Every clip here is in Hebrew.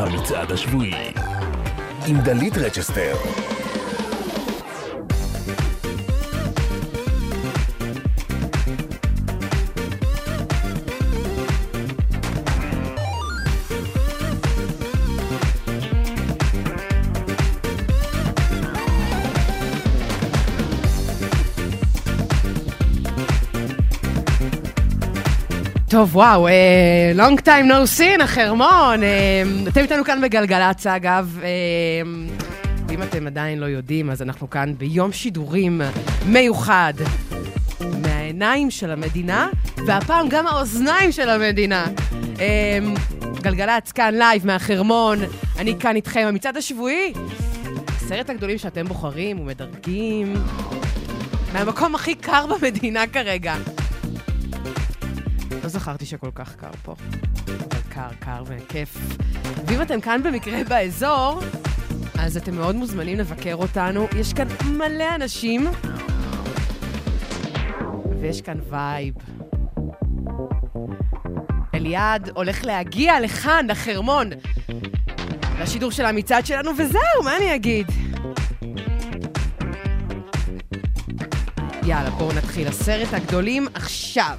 המצעד השבועי. עם דלית רצ'סטר. טוב, וואו, אה, long time no seen, החרמון. אה, אתם איתנו כאן בגלגלצ, אגב. אה, אם אתם עדיין לא יודעים, אז אנחנו כאן ביום שידורים מיוחד. מהעיניים של המדינה, והפעם גם האוזניים של המדינה. גלגלצ כאן live מהחרמון, אני כאן איתכם, המצעד השבועי. עשרת הגדולים שאתם בוחרים ומדרגים מהמקום הכי קר במדינה כרגע. זכרתי שכל כך קר פה. קר, קר וכיף. ואם אתם כאן במקרה באזור, אז אתם מאוד מוזמנים לבקר אותנו. יש כאן מלא אנשים, ויש כאן vibe. אליעד הולך להגיע לכאן, לחרמון, לשידור של המצעד שלנו, וזהו, מה אני אגיד? יאללה, בואו נתחיל. עשרת הגדולים עכשיו.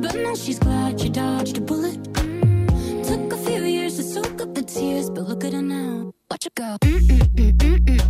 but now she's glad she dodged a bullet. Mm. Took a few years to soak up the tears, but look at her now. Watch her go. Mm-mm-mm-mm-mm.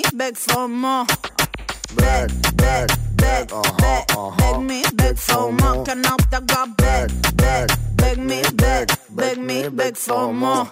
me back for more. Back, back, back, back, uh-huh, beg me back for more. Kan oppdage back, back, beg me back, beg me back for more.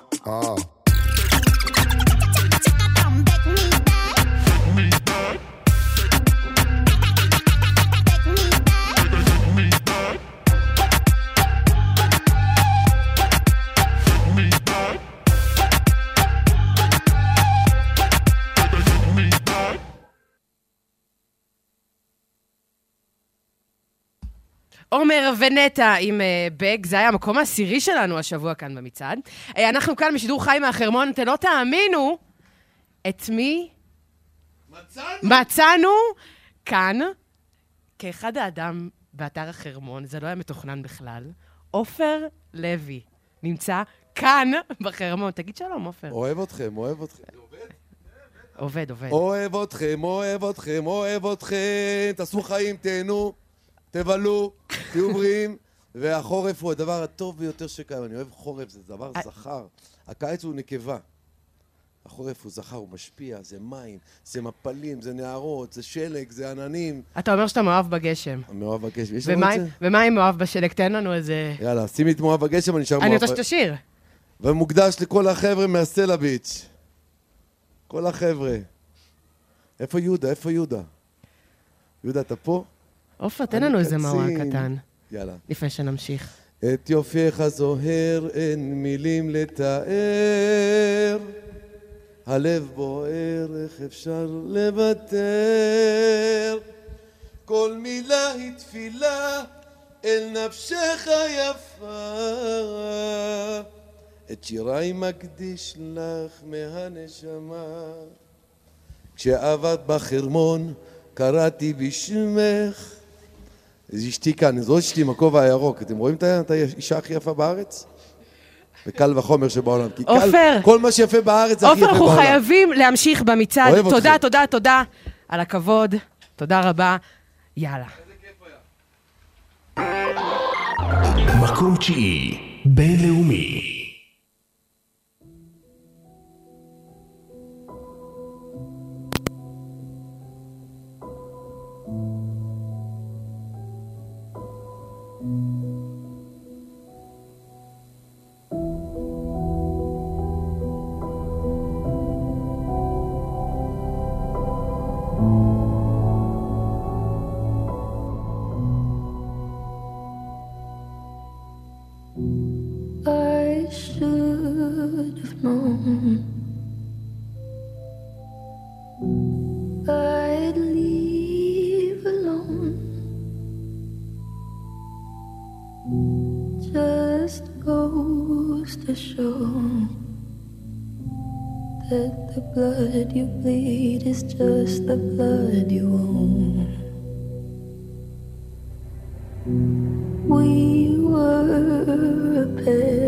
עומר ונטע עם אה, בג, זה היה המקום העשירי שלנו השבוע כאן במצעד. אה, אנחנו כאן בשידור חי מהחרמון, אתם לא תאמינו את מי מצאנו, מצאנו כאן, כאחד האדם באתר החרמון, זה לא היה מתוכנן בכלל, עופר לוי נמצא כאן בחרמון. תגיד שלום, עופר. אוהב אתכם, אוהב אתכם. עובד, עובד. אוהב אתכם, אוהב אתכם, אוהב אתכם. תעשו חיים, תהנו, תבלו, תהיו בריאים. והחורף הוא הדבר הטוב ביותר שקיים. אני אוהב חורף, זה דבר אה. זכר. הקיץ הוא נקבה. החורף הוא זכר, הוא משפיע, זה מים, זה מפלים, זה נהרות, זה שלג, זה עננים. אתה אומר שאתה מאוהב בגשם. מאוהב הגשם, יש לנו את זה? ומה עם מאוהב בשלג? תן לנו איזה... יאללה, שימי את מאוהב הגשם, אני אני מאוהב. רוצה שתשיר. ומוקדש לכל החבר'ה מהסלע ביץ'. כל החבר'ה. איפה יהודה? איפה יהודה? יהודה, אתה פה? עופר, תן לנו איזה מאורע. קטן, יאללה. לפני שנמשיך. את יופייך זוהר אין מילים לתאר. הלב בוער, איך אפשר לוותר? כל מילה היא תפילה אל נפשך יפה. את שיריי מקדיש לך מהנשמה. כשעבדת בחרמון, קראתי בשמך. אז אשתי כאן, זאת אשתי עם הכובע הירוק. אתם רואים את האישה הכי יפה בארץ? וקל וחומר שבעולם. כי קל, עופר. כל מה שיפה בארץ הכי עופר, יפה אנחנו בעולם. חייבים להמשיך במצעד. אוהב תודה, אתכם. תודה, תודה על הכבוד. תודה רבה. יאללה. מקום תשיעי, בינלאומי. Should have known I'd leave alone. Just goes to show that the blood you bleed is just the blood you own. We were a pair,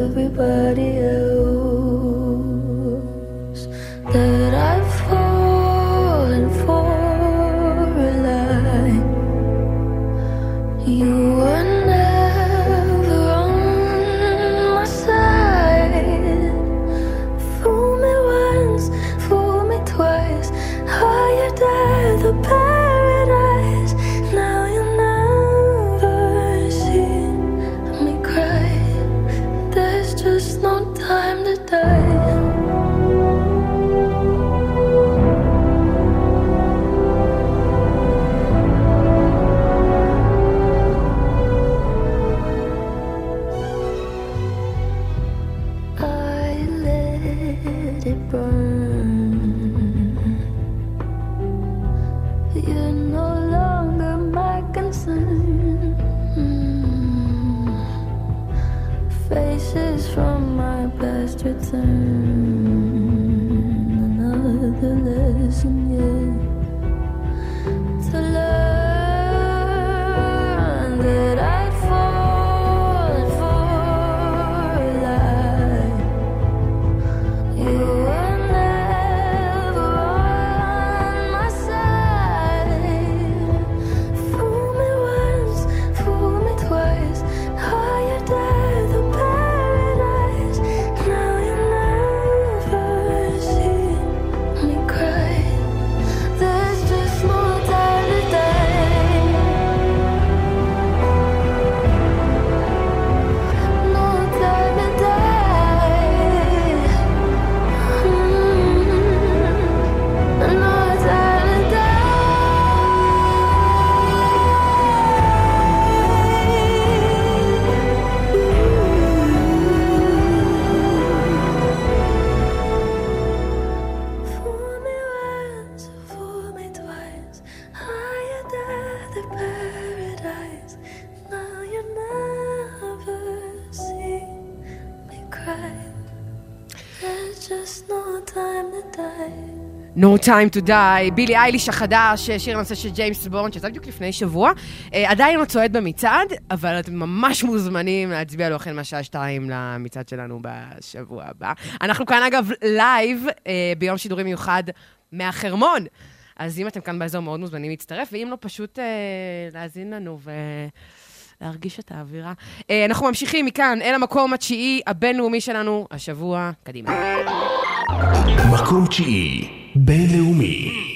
Time to Die, בילי אייליש החדש, שיר הנושא של ג'יימס בונד, שיצא בדיוק לפני שבוע. אה, עדיין לא צועד במצעד, אבל אתם ממש מוזמנים להצביע לו החל מהשעה שתיים למצעד שלנו בשבוע הבא. אנחנו כאן, אגב, live, אה, ביום שידורים מיוחד מהחרמון. אז אם אתם כאן באזור, מאוד מוזמנים להצטרף, ואם לא, פשוט אה, להאזין לנו ו... להרגיש את האווירה. אה, אנחנו ממשיכים מכאן אל המקום התשיעי הבינלאומי שלנו, השבוע, קדימה. מקום תשיעי בינלאומי.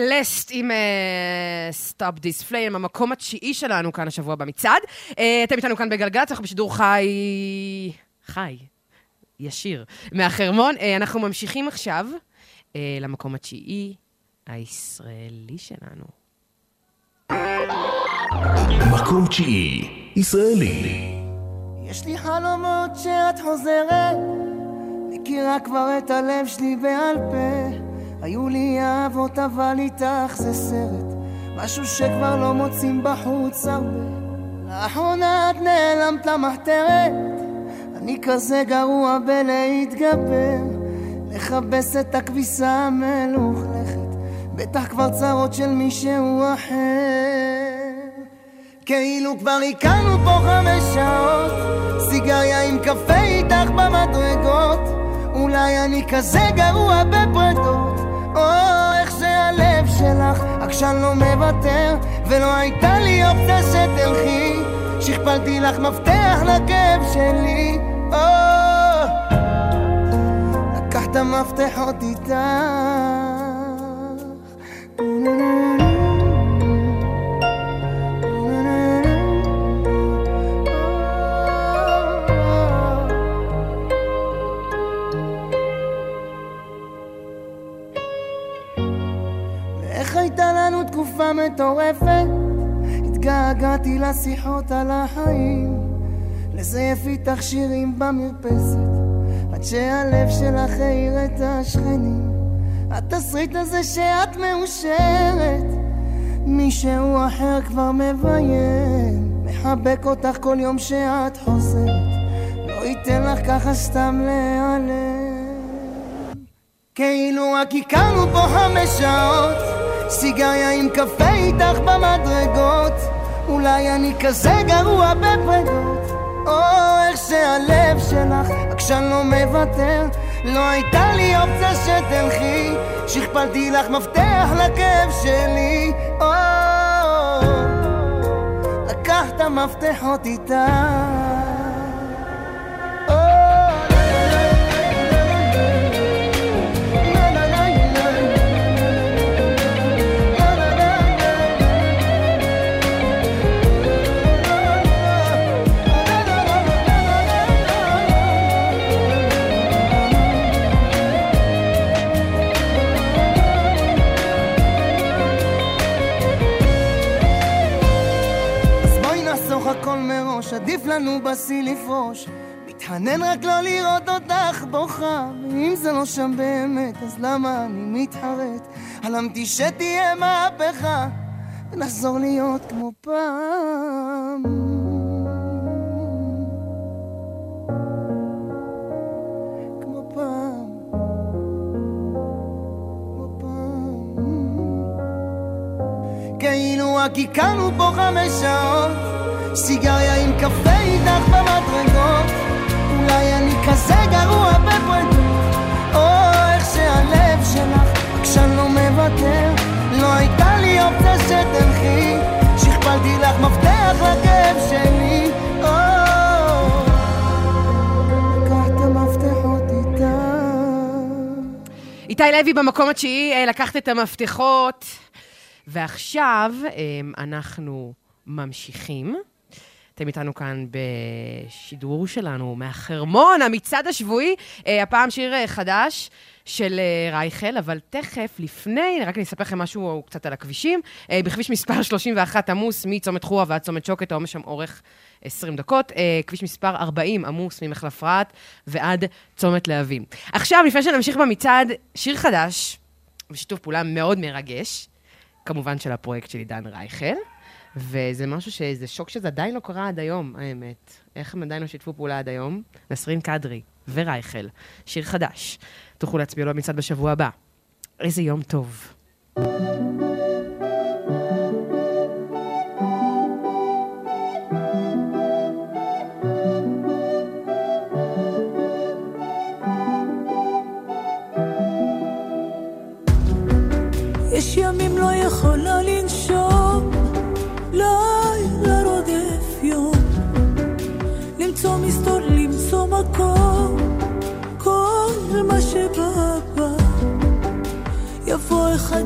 סלסט עם Stop This Flame, המקום התשיעי שלנו כאן השבוע במצעד. אה, אתם איתנו כאן בגלגלצ, אנחנו בשידור חי... חי, ישיר, מהחרמון. אה, אנחנו ממשיכים עכשיו אה, למקום התשיעי הישראלי שלנו. מקום תשיעי, ישראלי. יש לי חלומות שאת חוזרת, מכירה כבר את הלב שלי בעל פה. היו לי אהבות אבל איתך זה סרט, משהו שכבר לא מוצאים בחוץ הרבה. לאחרונה את נעלמת למחתרת, אני כזה גרוע בלהתגבר, לכבס את הכביסה המלוכלכת, בטח כבר צרות של מישהו אחר. כאילו כבר הכרנו פה חמש שעות. סיגריה עם קפה איתך במדרגות. אולי אני כזה גרוע בפרדות או איך שהלב שלך עקשן לא מוותר ולא הייתה לי אופציה שתלכי. שכפלתי לך מפתח לכאב שלי או. לקחת מפתחות איתך תקופה מטורפת? התגעגעתי לשיחות על החיים, לזייף איתך שירים במרפסת, עד שהלב שלך העיר את השכנים. התסריט הזה שאת מאושרת, מישהו אחר כבר מביים, מחבק אותך כל יום שאת חוזרת, לא ייתן לך ככה סתם להיעלם. כאילו רק הכרנו פה חמש שעות סיגריה עם קפה איתך במדרגות. אולי אני כזה גרוע בפרדות או איך שהלב שלך עקשן לא מוותר. לא הייתה לי אופציה שתלכי. שכפלתי לך מפתח לכאב שלי. או לקחת מפתחות איתך עדיף לנו בשיא לפרוש. מתחנן רק לא לראות אותך בוכה, ואם זה לא שם באמת, אז למה אני מתחרט? חלמתי שתהיה מהפכה, ונחזור להיות כמו פעם. כמו פעם. כאילו רק הכרנו פה חמש שעות סיגריה עם קפה איתך במדרגות. אולי אני כזה גרוע בפרדות או איך שהלב שלך עקשן לא מוותר. לא הייתה לי אופציה שתלכי. שכפלתי לך מפתח לכאב שלי. איתי לוי במקום התשיעי, אה, לקחת את המפתחות. ועכשיו אה, אנחנו ממשיכים. אתם איתנו כאן בשידור שלנו מהחרמון, המצעד השבועי. אה, הפעם שיר אה, חדש של אה, רייכל, אבל תכף, לפני, רק אני אספר לכם משהו קצת על הכבישים. אה, בכביש מספר 31 עמוס מצומת חורה ועד צומת שוקת, העומס שם אורך 20 דקות. אה, כביש מספר 40 עמוס ממחלף רהט ועד צומת להבים. עכשיו, לפני שנמשיך במצעד, שיר חדש, בשיתוף פעולה מאוד מרגש, כמובן של הפרויקט של עידן רייכל, וזה משהו שזה שוק שזה עדיין לא קרה עד היום, האמת. איך הם עדיין לא שיתפו פעולה עד היום? נסרין קדרי ורייכל, שיר חדש. תוכלו להצביע לו במצעד בשבוע הבא. איזה יום טוב. יש ימים לא יכולה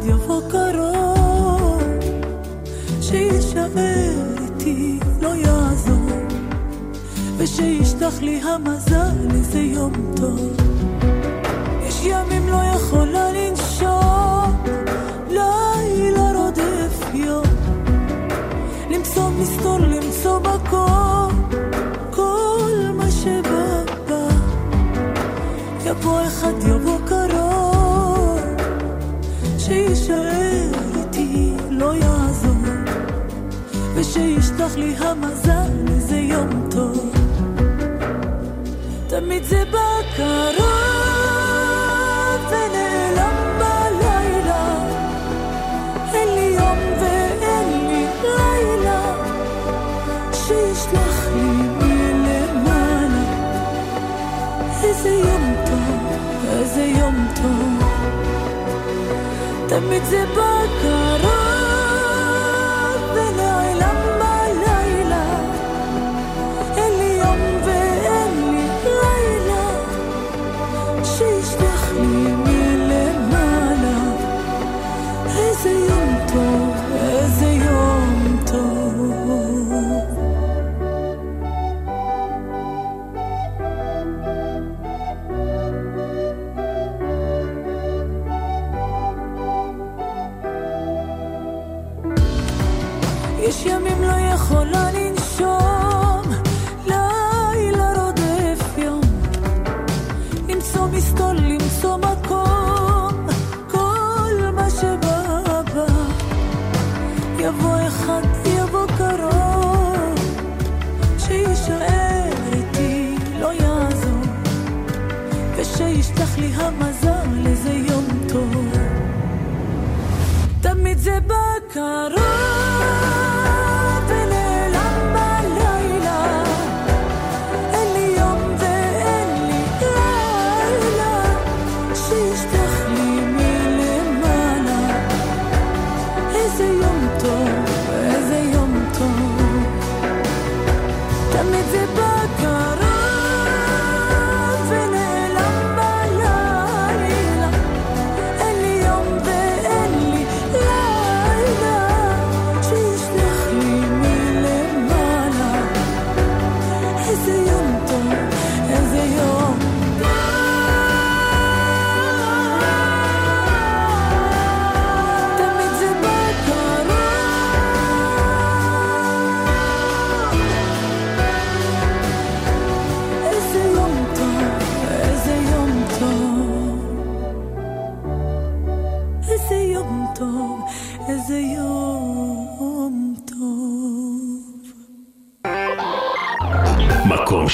יבוא קרוב, שישאר איתי, לא יעזור. ושישלח לי המזל איזה יום טוב. יש ימים לא יכולה לנשום, לילה רודף יום. למצוא מסתור, למצוא מקום, כל מה שבא בא. יבוא אחד, יבוא קרוב, שישאר איתי, לא יעזור. ושישלח לי המזל איזה יום טוב. תמיד זה בא קרוב ונעלם בלילה. אין לי יום ואין לי לילה, שישלח לי מלמעלה. איזה יום טוב, איזה יום טוב. תמיד זה בא ושישלח לי המזל איזה יום טוב. תמיד זה בא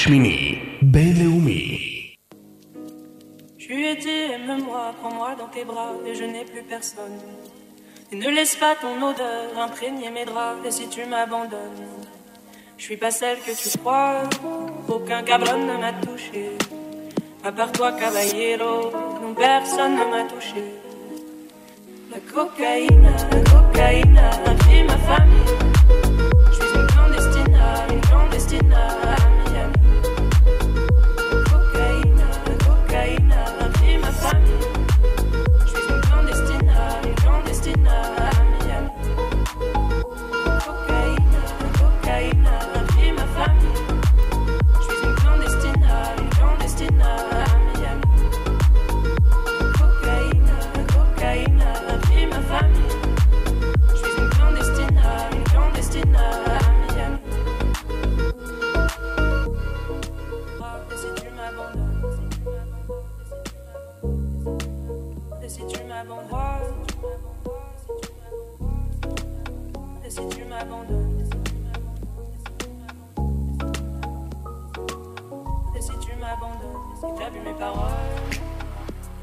מקום שמיני, בינלאומי. Je lui ai dit, aime-moi, prends-moi dans tes bras, et je n'ai plus personne. Et ne laisse pas ton odeur imprégner mes draps, et si tu m'abandonnes, je suis pas celle que tu crois, aucun cabron ne m'a touché. À part toi, caballero, non, personne ne m'a touché. La cocaïne, la cocaïne, a pris ma famille. Vu mes paroles,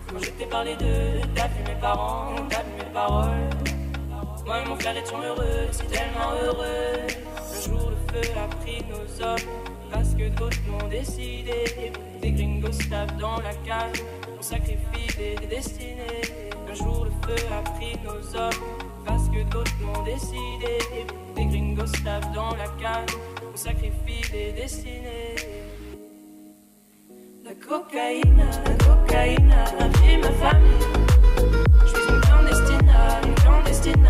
quand je t'ai parlé d'eux, t'as vu mes parents, t'as vu mes paroles? Moi et mon frère étions heureux, si tellement heureux. Le jour le feu a pris nos hommes, parce que d'autres l'ont décidé. Des gringos tapent dans la cage, on sacrifie des, des destinées. Un jour le feu a pris nos hommes, parce que d'autres l'ont décidé. Des gringos tapent dans la cage, on sacrifie des destinées. La cocaïne, la cocaïne a ma famille. Je suis une clandestine, une clandestine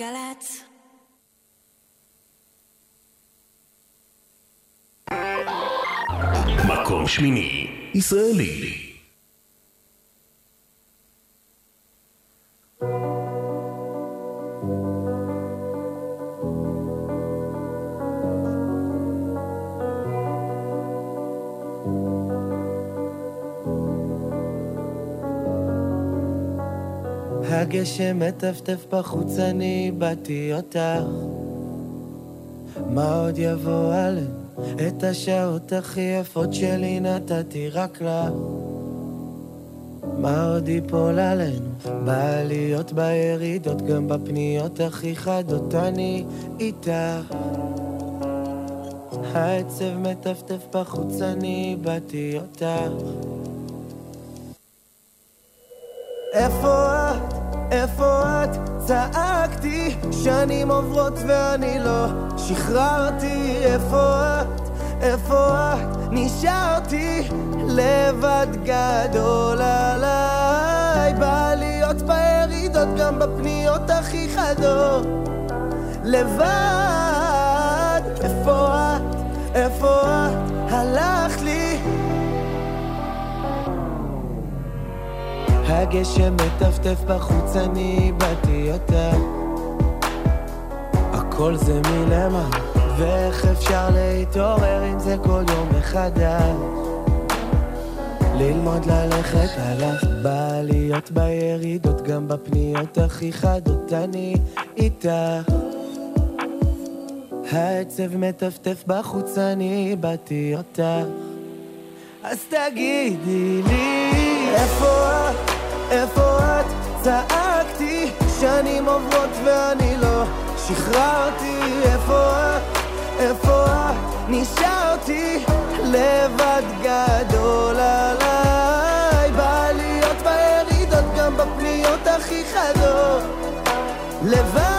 גלגלגלגלצ. מקום שמיני, ישראלי. הגשם מטפטף בחוץ, אני איבדתי אותך. מה עוד יבוא עלינו? את השעות הכי יפות שלי נתתי רק לך. מה עוד ייפול עלינו? בעליות, בירידות, גם בפניות הכי חדות, אני איתך. העצב מטפטף בחוץ, אני איבדתי אותך. איפה? איפה את? צעקתי שנים עוברות ואני לא שחררתי איפה את? איפה את? נשארתי לבד גדול עליי בעליות בירידות גם בפניות הכי חדות לבד איפה את? איפה את? הלכת הגשם מטפטף בחוץ, אני איבדתי אותה. הכל זה מלמעלה, ואיך אפשר להתעורר עם זה כל יום מחדש? ללמוד ללכת עליו, בעליות בירידות, גם בפניות הכי חדות, אני איתך. העצב מטפטף בחוץ, אני איבדתי אותך. אז תגידי לי, איפה את? איפה את? צעקתי שנים עוברות ואני לא שחררתי איפה את? איפה את? נשארתי לבד גדול עליי בעליות בירידות גם בפניות הכי חדות לבד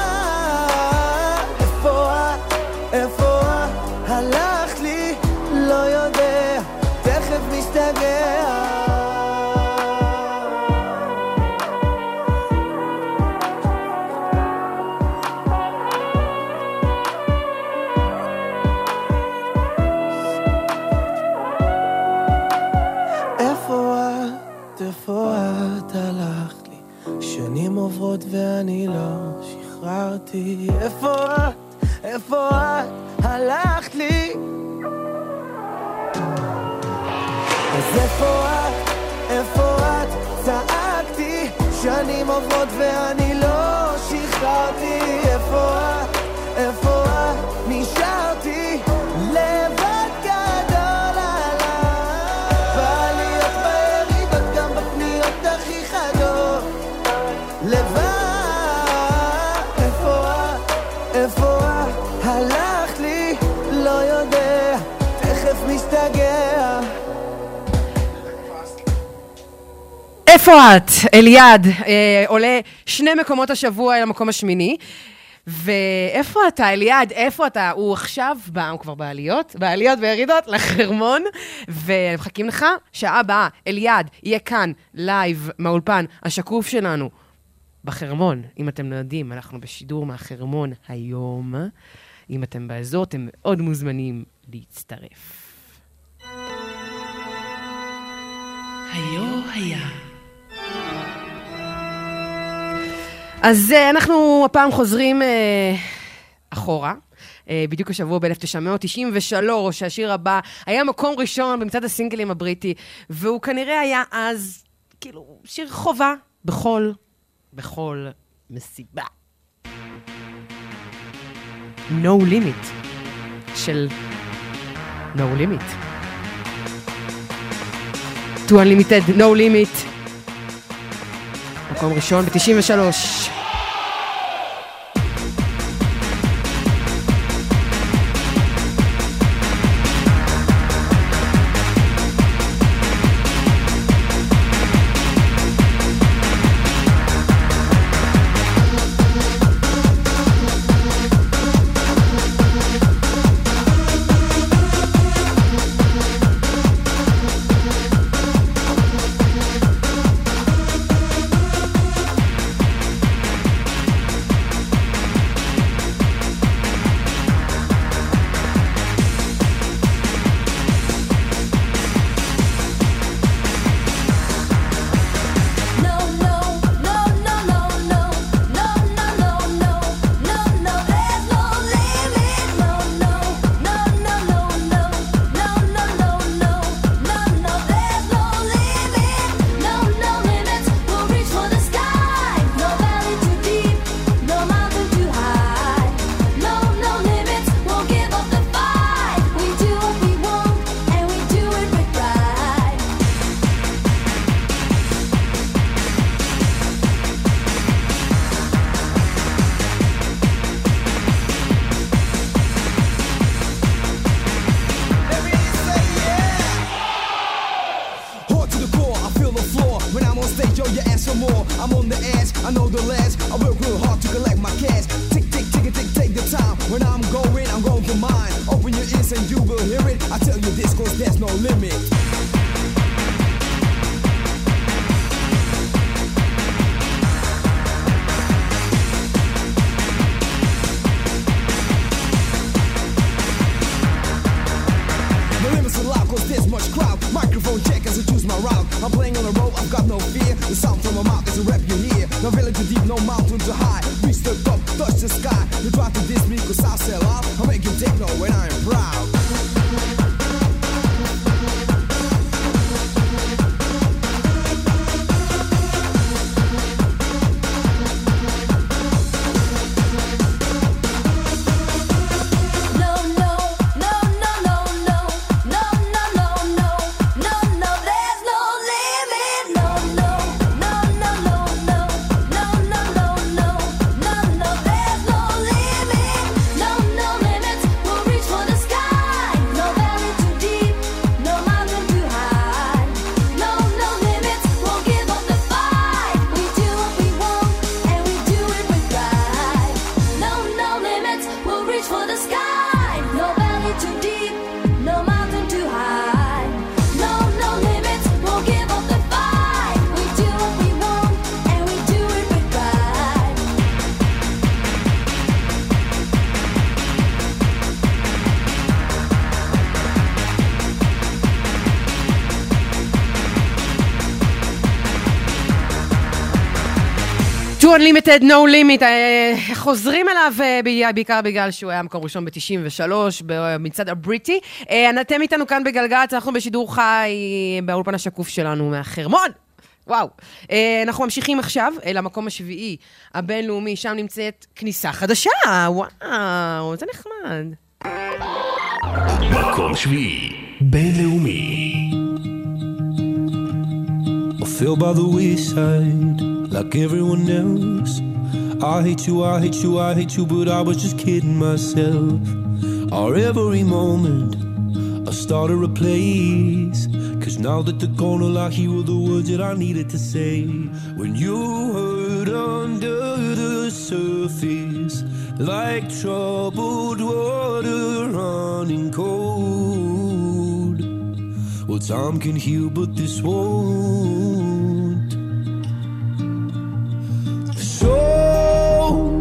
ואני לא שחררתי. איפה את? איפה את? הלכת לי? אז איפה את? איפה את? צעקתי שנים עוברות ואני לא שחררתי. איפה את? איפה את? נשארתי את? אליעד, אה, עולה שני מקומות השבוע אל המקום השמיני. ואיפה אתה, אליעד? איפה אתה? הוא עכשיו, בא, הוא כבר בעליות, בעליות וירידות, לחרמון, ומחכים לך. שעה הבאה, אליעד יהיה כאן, live, מהאולפן, השקוף שלנו, בחרמון. אם אתם לא יודעים, אנחנו בשידור מהחרמון היום. אם אתם באזור, אתם מאוד מוזמנים להצטרף. היו היה. אז אה, אנחנו הפעם חוזרים אה, אחורה. אה, בדיוק השבוע ב-1993, השיר הבא היה מקום ראשון במצעד הסינגלים הבריטי, והוא כנראה היה אז, כאילו, שיר חובה בכל, בכל מסיבה. No Limit של No Limit. To Unlimited, No Limit. מקום ראשון ב-93. Cause I sell out. I make you techno when I'm proud. Unlimited, No Limit, אה, חוזרים אליו אה, בעיקר בגלל שהוא היה מקום ראשון ב-93 במצעד הבריטי. אה, אתם איתנו כאן בגלגלצ, אנחנו בשידור חי באולפן השקוף שלנו מהחרמון. וואו. אנחנו ממשיכים עכשיו אל המקום השביעי הבינלאומי, שם נמצאת כניסה חדשה. וואו, זה נחמד. מקום שביעי, בינלאומי. I fell by the wayside like everyone else. I hate you, I hate you, I hate you, but I was just kidding myself. Our every moment, I started a place. Cause now that they're gone, I hear were the words that I needed to say. When you hurt under the surface, like troubled water running cold. Well, time can heal, but this won't. show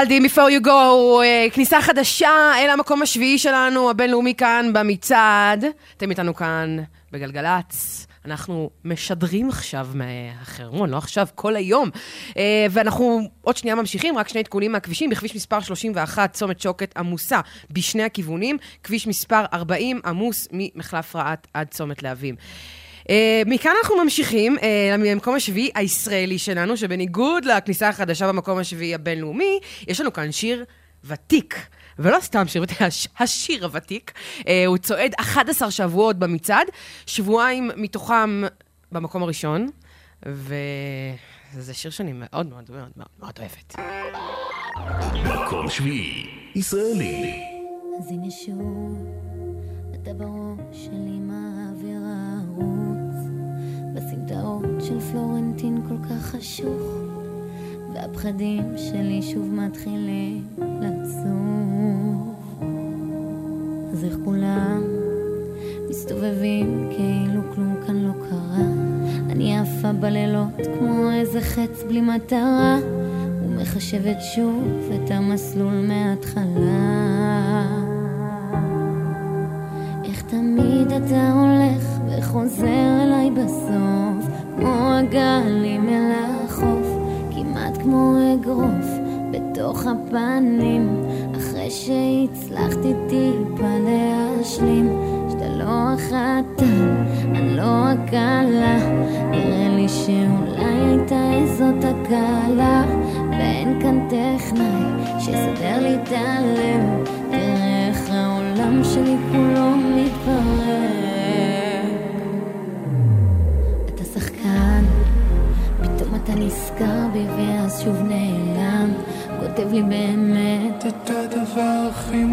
קפלדי, מ-For You Go, אה, כניסה חדשה אל המקום השביעי שלנו, הבינלאומי כאן במצעד. אתם איתנו כאן בגלגלצ. אנחנו משדרים עכשיו מהחרמון, לא עכשיו, כל היום. אה, ואנחנו עוד שנייה ממשיכים, רק שני עדכונים מהכבישים. בכביש מספר 31, צומת שוקת עמוסה בשני הכיוונים. כביש מספר 40 עמוס ממחלף רהט עד צומת להבים. Uh, מכאן אנחנו ממשיכים uh, למקום השביעי הישראלי שלנו, שבניגוד לכניסה החדשה במקום השביעי הבינלאומי, יש לנו כאן שיר ותיק. ולא סתם שיר השיר הוותיק. Uh, הוא צועד 11 שבועות במצעד, שבועיים מתוכם במקום הראשון, וזה שיר שאני מאוד מאוד מאוד מאוד מאוד אוהבת. מקום שביעי, ישראלי. אז הנה שוב, אתה בראש בסמטאות של פלורנטין כל כך חשוך, והפחדים שלי שוב מתחילים לצוף. אז איך כולם מסתובבים כאילו כלום כאן לא קרה, אני עפה בלילות כמו איזה חץ בלי מטרה. ומחשבת שוב את המסלול מההתחלה. איך תמיד אתה הולך וחוזר אליי בסוף, כמו הגלים אל החוף, כמעט כמו אגרוף בתוך הפנים, אחרי שהצלחתי טיפה להשלים, שאתה לא החתן, אני לא הקלה, נראה לי שאולי הייתה איזו תקלה, ואין כאן טכנאי שיסדר לי את הלב, الخمار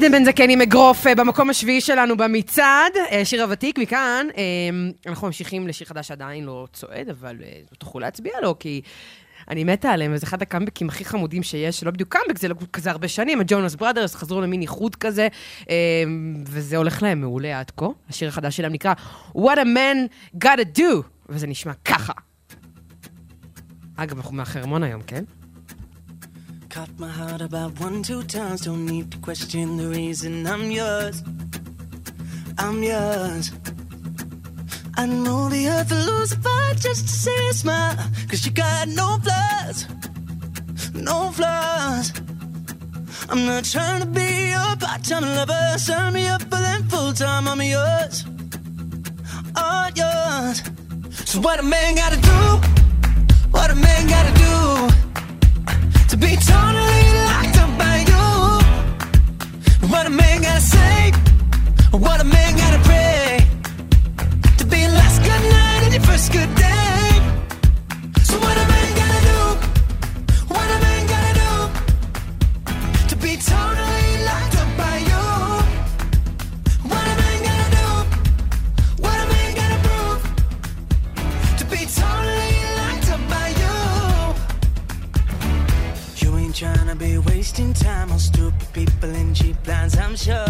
עדן בן זקן עם אגרוף אה, במקום השביעי שלנו במצעד, אה, שיר הוותיק מכאן. אה, אנחנו ממשיכים לשיר חדש שעדיין לא צועד, אבל לא תוכלו להצביע לו, כי אני מתה עליהם, וזה אחד הקאמבקים הכי חמודים שיש, שלא בדיוק קאמבק, זה לא כזה הרבה שנים, הג'ונוס בראדרס חזרו למין איחוד כזה, וזה הולך להם מעולה עד כה. השיר החדש שלהם נקרא What a man gotta do, וזה נשמע ככה. אגב, אנחנו מהחרמון היום, כן? Caught my heart about one, two times. Don't need to question the reason I'm yours. I'm yours. I know the earth will lose a fight just to see you smile. Cause you got no flaws. No flaws. I'm not trying to be your part time lover. Sign me up for them full time. I'm yours. All yours. So, what a man gotta do? What a man gotta do? be totally locked up by you. What a man gotta say, what a man gotta pray. To be last good night and your first good day. culture.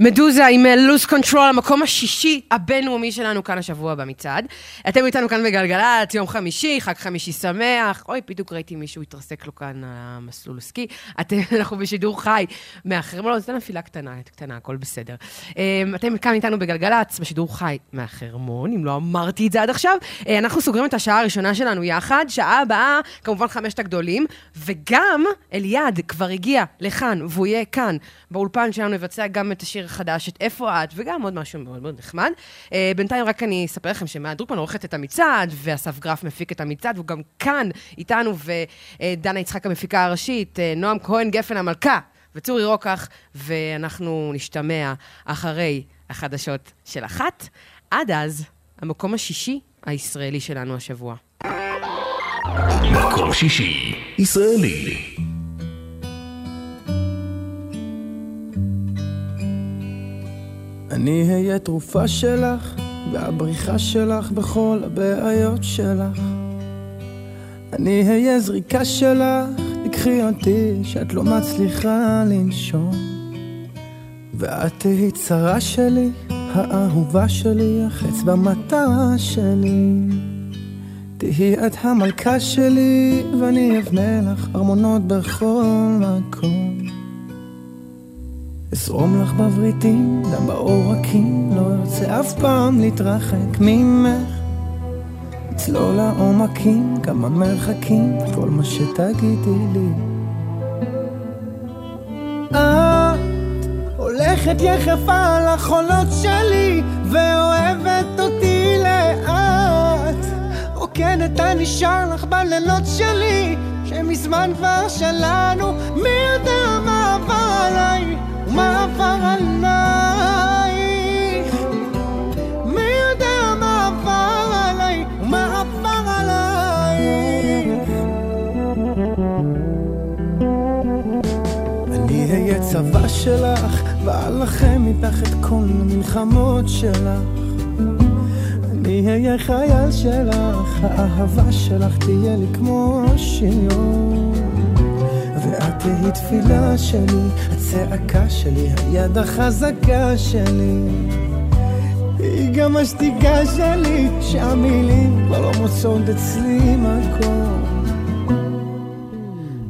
Meduza עם Lose Control, המקום השישי הבינלאומי שלנו כאן השבוע במצעד. אתם איתנו כאן בגלגלצ, יום חמישי, חג חמישי שמח. אוי, בדיוק ראיתי מישהו התרסק לו כאן על המסלול הסקי. אתם, אנחנו בשידור חי מהחרמון, לא, זו נפילה קטנה, קטנה, הכל בסדר. אמ, אתם כאן איתנו בגלגלצ, בשידור חי מהחרמון, אם לא אמרתי את זה עד עכשיו. אה, אנחנו סוגרים את השעה הראשונה שלנו יחד, שעה הבאה, כמובן חמשת הגדולים, וגם אליעד כבר הגיע לכאן, והוא יהיה כאן, באולפן שלנו, לבצע גם את השיר החדש, את איפה את, וגם עוד משהו מאוד מאוד נחמד. אה, בינתיים רק אני אספר לכם שמעט דרופמן עורכת את המצעד, ואסף גרף מפיק את המצעד, והוא גם כאן איתנו, ודנה יצחק המפיקה הראשית, אה, נועם כהן גפן המלכה, וצורי רוקח, ואנחנו נשתמע אחרי החדשות של אחת. עד אז, המקום השישי הישראלי שלנו השבוע. מקום שישי, ישראלי. אני אהיה תרופה שלך, והבריחה שלך בכל הבעיות שלך. אני אהיה זריקה שלך, תקחי אותי, שאת לא מצליחה לנשום. ואת תהי צרה שלי, האהובה שלי, החץ במטרה שלי. תהי את המלכה שלי, ואני אבנה לך ארמונות בכל מקום. אזרום לך בוורידים, דם בעורקים, לא ארצה אף פעם להתרחק ממך. אצלול לעומקים, כמה מרחקים, כל מה שתגידי לי. את הולכת יחפה על החולות שלי, ואוהבת אותי לאט. רוקדת הנשאר לך בלילות שלי, שמזמן כבר שלנו, מי יודע מה עבר עליי, צבא שלך, ואלחם איתך את כל המלחמות שלך. אני אהיה חייל שלך, האהבה שלך תהיה לי כמו שריון. תהי תפילה שלי, הצעקה שלי, היד החזקה שלי. היא גם השתיקה שלי, שהמילים כבר לא מוצאות אצלי מקום.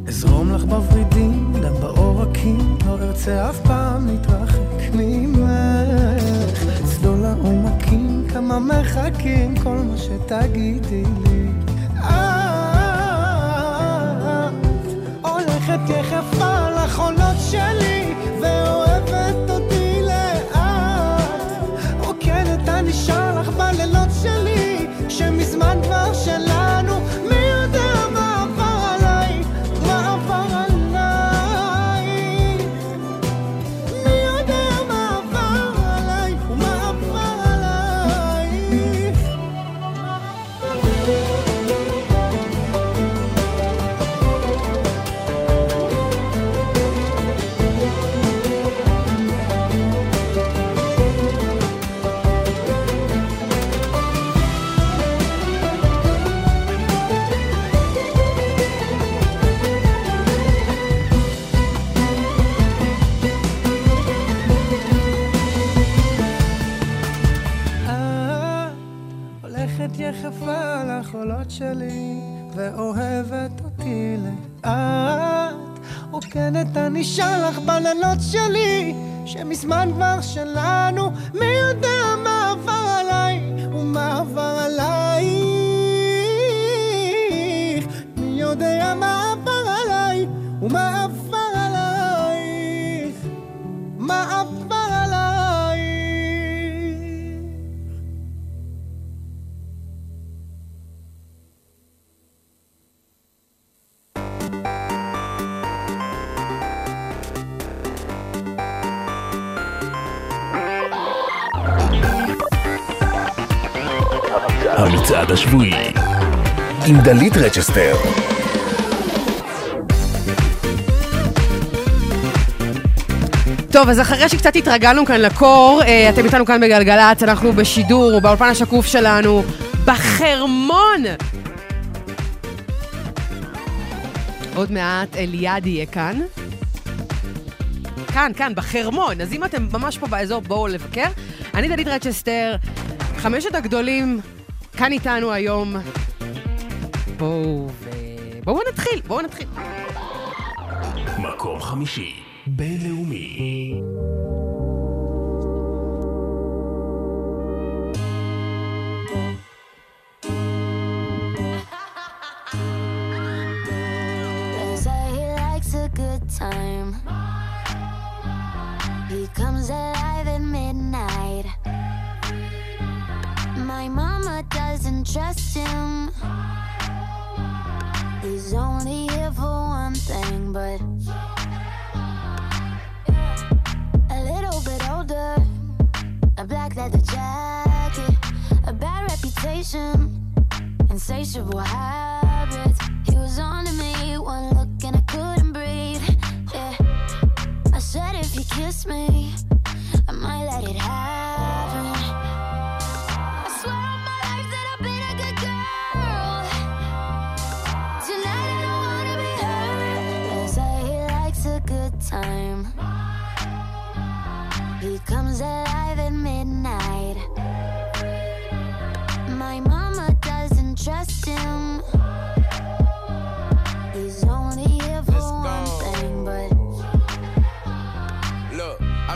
אזרום לך בוורידים, דם בעורקים, לא ארצה אף פעם להתרחק ממך. אצלול לעומקים, כמה מחכים, כל מה שתגידי לי. הולכת יחפה לחולות שלי, שלי, ואוהבת אותי לאט. רוקדת אני שלח בלילות שלי, שמזמן כבר שלנו, מי יודע רצ'סטר. טוב, אז אחרי שקצת התרגלנו כאן לקור, אה, אתם איתנו כאן בגלגלצ, אנחנו בשידור, באולפן השקוף שלנו, בחרמון! עוד מעט אליעד יהיה כאן. כאן, כאן, בחרמון. אז אם אתם ממש פה באזור, בואו לבקר. אני דלית רצ'סטר, חמשת הגדולים כאן איתנו היום. בואו ו... בואו נתחיל, בואו נתחיל. מקום חמישי, בינלאומי. They say he likes a good time. He comes alive at midnight. My mama doesn't trust him. He's only here for one thing, but a little bit older. A black leather jacket, a bad reputation, insatiable habits. He was on to me, one look and I couldn't breathe. Yeah, I said if you kiss me, I might let it happen. Comes alive at midnight. My mama doesn't trust him.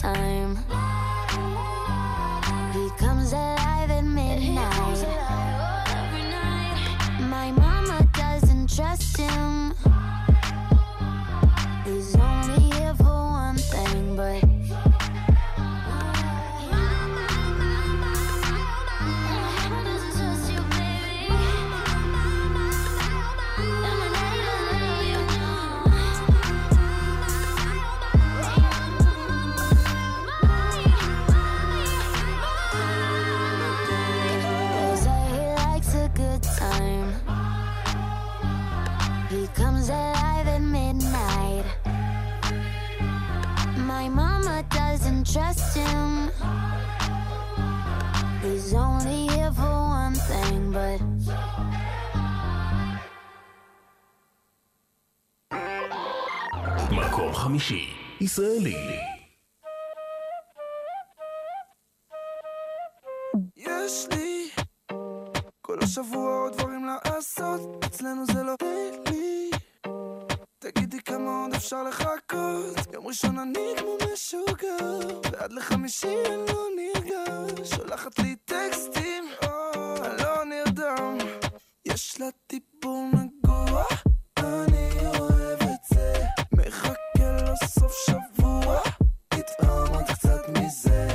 Time. He comes alive at midnight. My mama doesn't trust him. Trust him. He's only here for one thing, but מקום חמישי, ישראלי. יש לי כל השבוע עוד דברים לעשות, אצלנו זה לא לי. כמה עוד אפשר לחכות, יום ראשון אני כמו משוגע, ועד לחמישי אני לא נרגש, שולחת לי טקסטים, אני לא נרדם, יש לה טיפול נגוע, אני אוהב את זה, מחכה לסוף שבוע, תטעם עוד קצת מזה,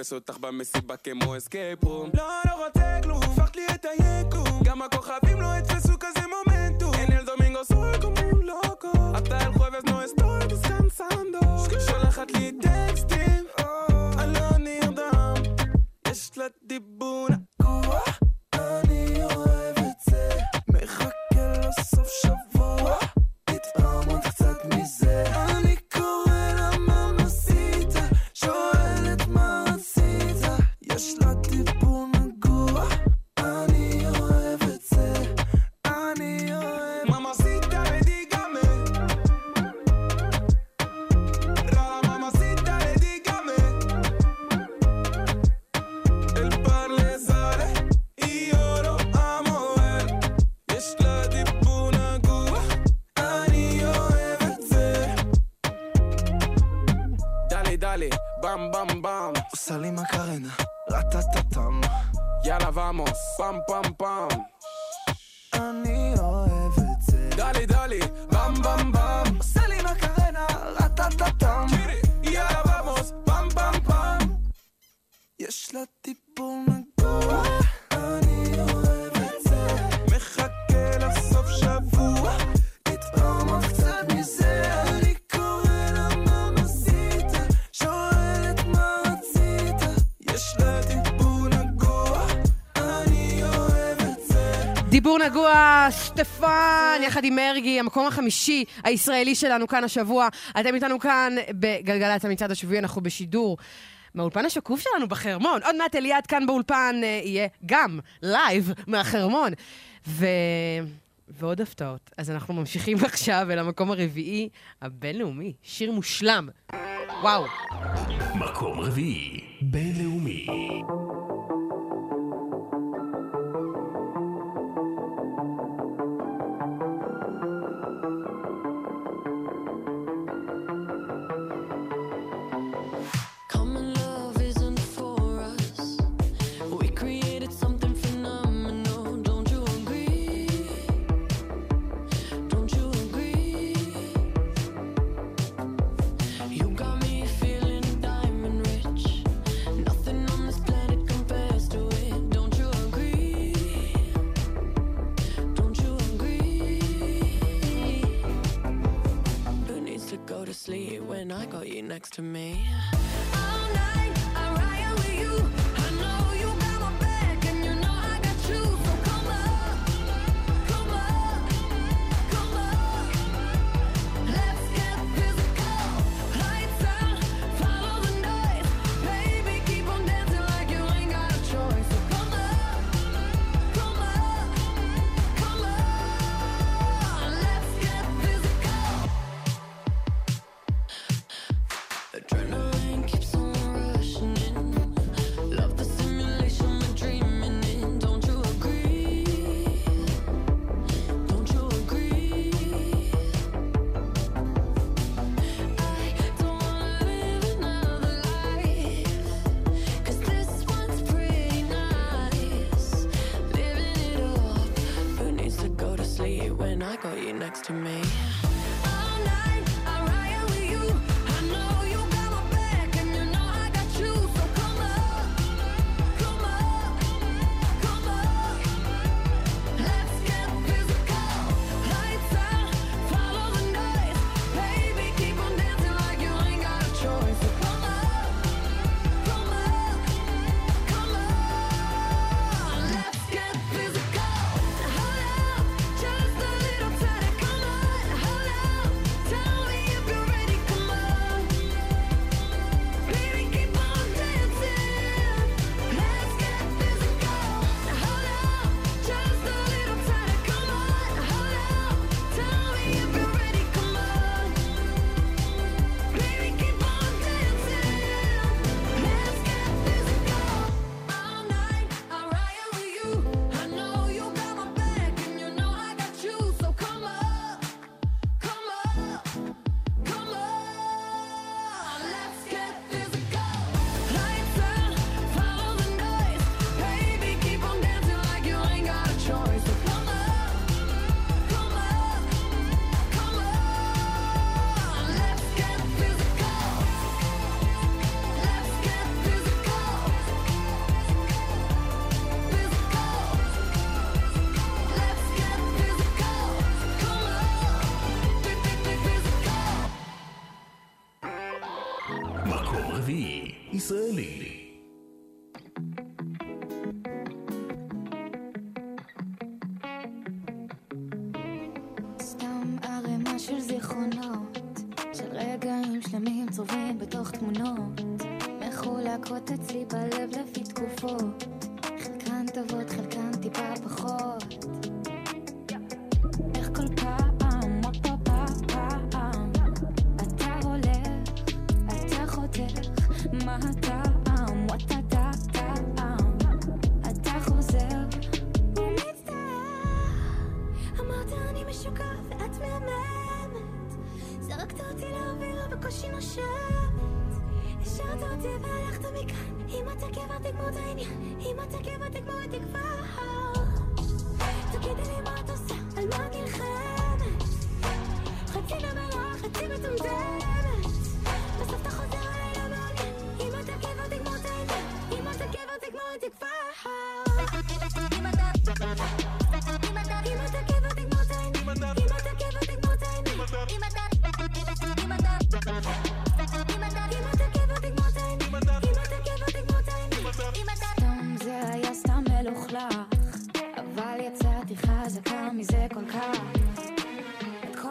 מחפש אותך במסיבה כמו אסקייפ רום. לא, לא רוצה כלום, הפכת לי את היקום. גם הכוכבים לא יתפסו כזה מומנטום. El domingo soy como un loco. hasta el jueves no estoy descansando. שולחת לי טקסטים, אני לא נרדם. יש לה דיבור החמישי הישראלי שלנו כאן השבוע. אתם איתנו כאן בגלגלצ המצעד השבועי, אנחנו בשידור. מהאולפן השקוף שלנו בחרמון. עוד מעט אליעד כאן באולפן אה, יהיה גם live מהחרמון. ו... ועוד הפתעות. אז אנחנו ממשיכים עכשיו אל המקום הרביעי הבינלאומי, שיר מושלם. וואו. מקום רביעי, בינלאומי. I got you next to me? Adrenaline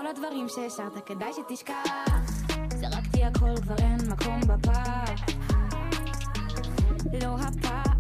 הדברים שהשארת כדאי שתשכח. זרקתי הכל כבר אין מקום בפח. לא הפח.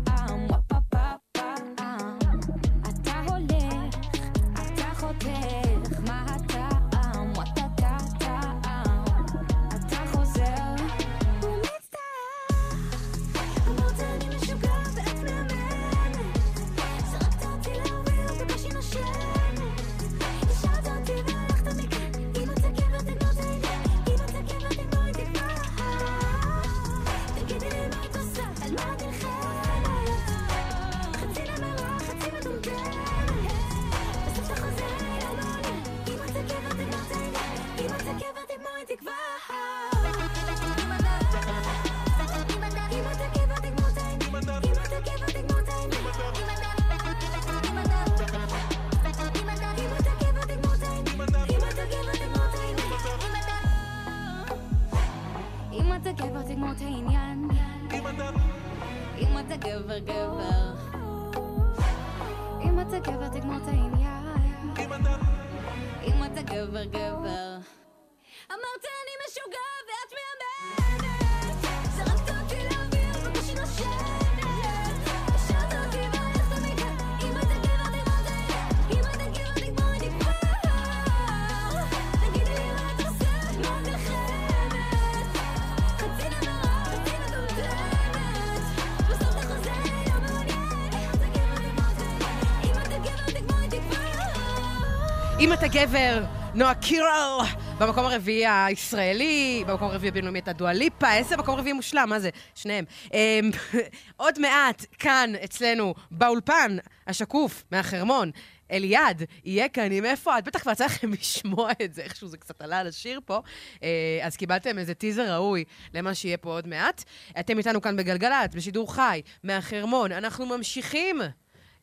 הגבר, נועה קירל. במקום הרביעי הישראלי, במקום הרביעי הבינלאומי הייתה דואליפה, איזה מקום רביעי מושלם, מה זה? שניהם. אמ, עוד מעט, כאן, אצלנו, באולפן, השקוף, מהחרמון. אליעד, יהיה כאן עם איפה את? בטח כבר יצא לכם לשמוע את זה, איכשהו זה קצת עלה על השיר פה. אה, אז קיבלתם איזה טיזר ראוי למה שיהיה פה עוד מעט. אתם איתנו כאן בגלגלצ, בשידור חי, מהחרמון. אנחנו ממשיכים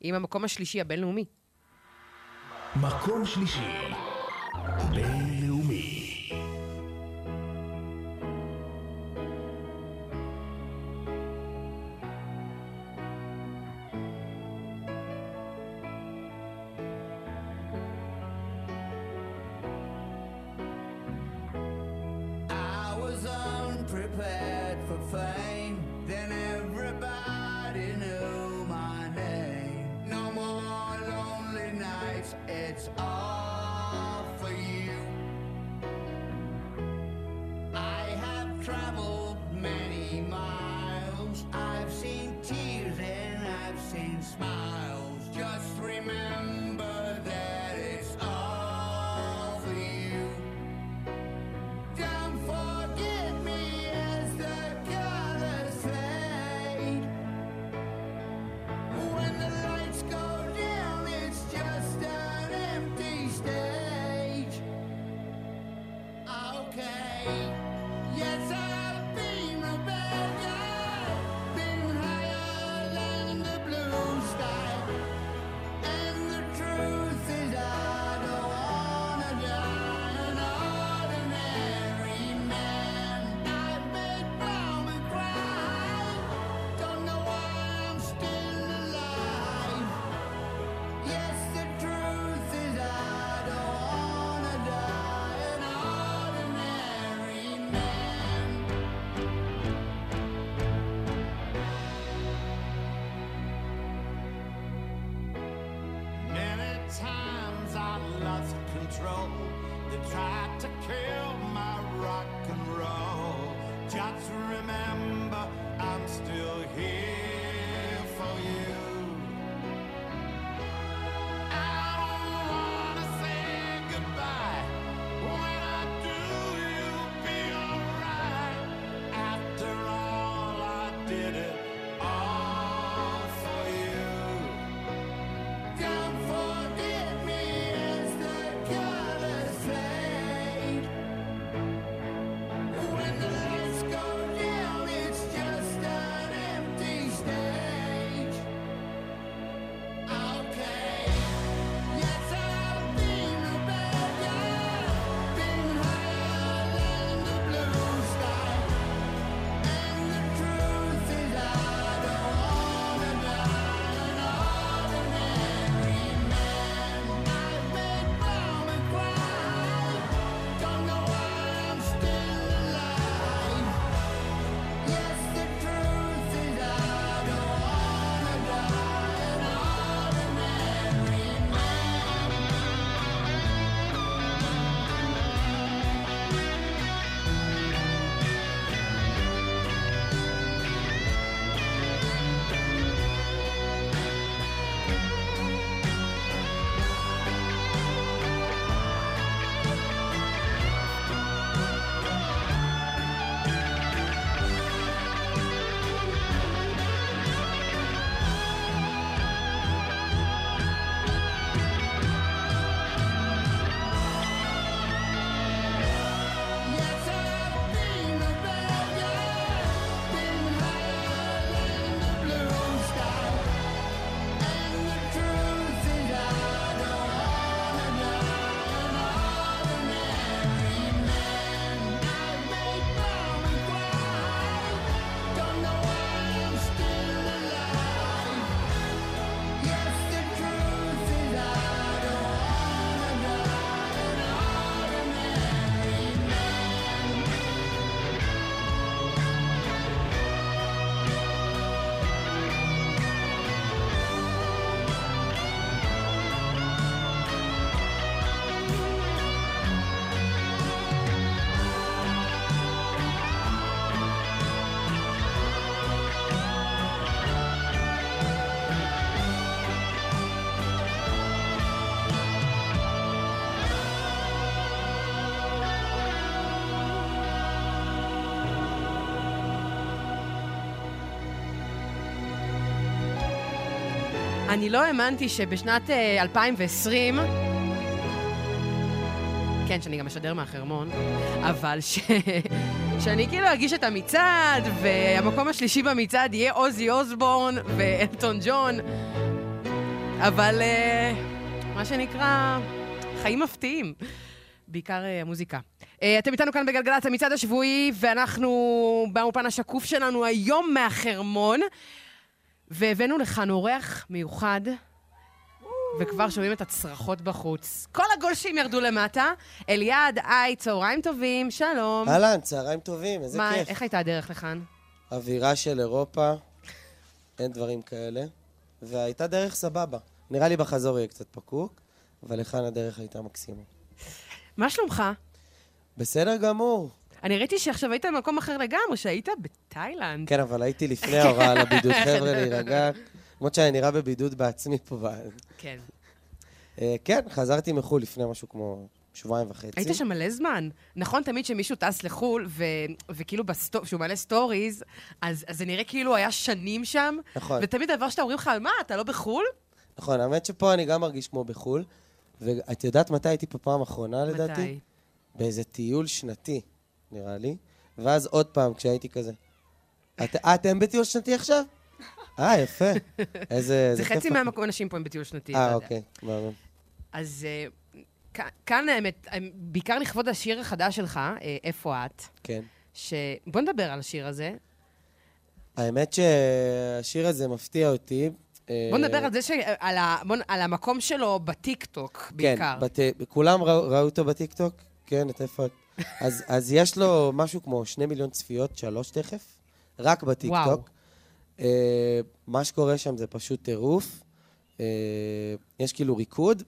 עם המקום השלישי הבינלאומי. מקום שלישי, בינלאומי. prepared אני לא האמנתי שבשנת אה, 2020, כן, שאני גם משדר מהחרמון, אבל ש... שאני כאילו אגיש את המצעד, והמקום השלישי במצעד יהיה עוזי אוסבורן ואלטון ג'ון, אבל אה, מה שנקרא, חיים מפתיעים. בעיקר אה, המוזיקה. אה, אתם איתנו כאן בגלגלצ, המצעד השבועי, ואנחנו באולפן השקוף שלנו היום מהחרמון. והבאנו לכאן אורח מיוחד, וכבר שומעים את הצרחות בחוץ. כל הגולשים ירדו למטה. אליעד, היי, צהריים טובים, שלום. אהלן, צהריים טובים, איזה מה, כיף. איך הייתה הדרך לכאן? אווירה של אירופה, אין דברים כאלה. והייתה דרך סבבה. נראה לי בחזור יהיה קצת פקוק, אבל לכאן הדרך הייתה מקסימה. מה שלומך? בסדר גמור. אני ראיתי שעכשיו היית במקום אחר לגמרי, שהיית בתאילנד. כן, אבל הייתי לפני ההוראה על הבידוד. חבר'ה, להירגע. למרות שאני נראה בבידוד בעצמי פה. כן. אה, כן, חזרתי מחו"ל לפני משהו כמו שבועיים וחצי. היית שם מלא זמן. נכון תמיד שמישהו טס לחו"ל, ו- וכאילו ב sto- כשהוא מעלה stories, אז, אז זה נראה כאילו היה שנים שם. נכון. ותמיד הדבר שאתה אומרים לך, מה, אתה לא בחו"ל? נכון, האמת שפה אני גם מרגיש כמו בחו"ל. ואת יודעת מתי הייתי פה פעם אחרונה, לדעתי? מתי? באיזה טיול שנתי, נראה לי. ואז עוד פעם, כשהייתי כזה. את- אתם בטיול שנתי עכשיו? אה, יפה. איזה זה. חצי. מהמקום אנשים פה הם בטיול שנתי. אה, יודע. אוקיי, מהמם. אז אה, כאן האמת, בעיקר לכבוד השיר החדש שלך, אה, איפה את? כן. ש... בוא נדבר על השיר הזה. האמת שהשיר הזה מפתיע אותי. אה, בוא נדבר על זה, ש... על, ה... בוא... על המקום שלו בטיקטוק, בעיקר. כן, בת... כולם ראו, ראו אותו בטיקטוק? כן, את איפה את? אז, אז יש לו משהו כמו שני מיליון צפיות, שלוש תכף, רק בטיקטוק. אה, מה שקורה שם זה פשוט טירוף. אה, יש כאילו ריקוד,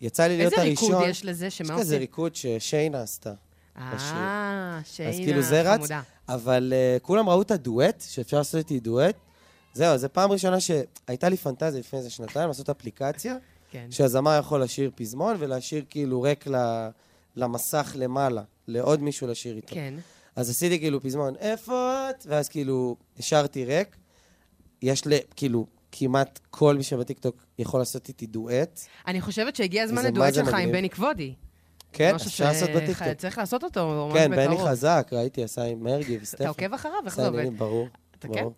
יצא לי להיות איזה הראשון. ריקוד יש לזה? שמה יש כזה עושים? ריקוד ששיינה עשתה. אה, אז שיינה כאילו זה רץ, חמודה. אבל uh, כולם ראו את הדואט, שאפשר לעשות איתי דואט. זהו, זו פעם ראשונה שהייתה לי פנטזיה לפני איזה שנתיים לעשות אפליקציה, כן. שהזמר יכול לשיר פזמון ולהשאיר כאילו ריק ל- למסך למעלה, לעוד מישהו לשיר איתו. כן. אז עשיתי כאילו פזמון, איפה את? ואז כאילו השארתי ריק. יש לי, כאילו, כמעט כל מי שבטיקטוק יכול לעשות איתי דואט. אני חושבת שהגיע הזמן לדואט שלך עם. בני כבודי. כן, אפשר לעשות בטיקטוק. צריך לעשות אותו ממש כן. בני חזק, ראיתי, עשה עם מרגי וסטפן. אתה עוקב אחריו? איך זה עובד? ברור. כן? ברור.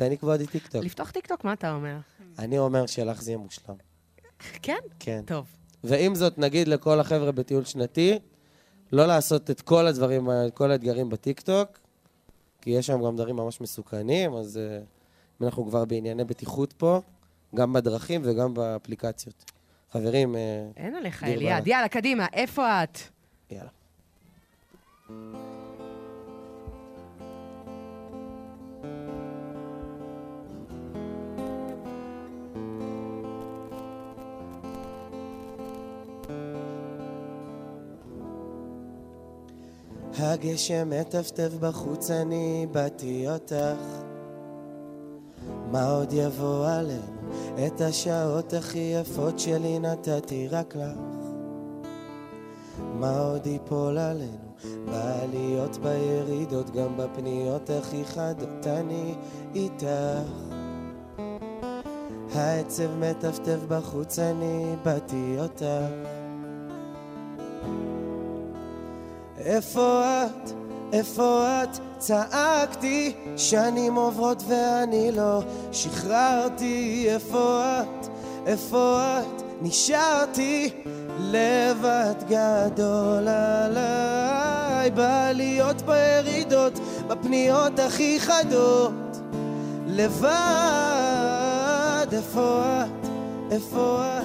בני כבודי טיקטוק. לפתוח טיקטוק, מה אתה אומר? אני אומר שלך זה יהיה מושלם. כן? כן. טוב. ועם זאת, נגיד לכל החבר'ה בטיול שנתי, לא לעשות את כל הדברים, את כל האתגרים בטיקטוק, כי יש שם גם דברים ממש מסוכנים, אז אה, אם אנחנו כבר בענייני בטיחות פה, גם בדרכים וגם באפליקציות. חברים, אה, אין עליך, אליעד. יאללה, קדימה, איפה את? יאללה. הגשם מטפטף בחוץ, אני באתי אותך. מה עוד יבוא עלינו? את השעות הכי יפות שלי נתתי רק לך. מה עוד ייפול עלינו? בעליות, בירידות, גם בפניות הכי חדות, אני איתך. העצב מטפטף בחוץ, אני באתי אותך. איפה את? איפה את? צעקתי שנים עוברות ואני לא שחררתי איפה את? איפה את? נשארתי לבד גדול עליי בעליות בירידות בפניות הכי חדות לבד איפה את? איפה את?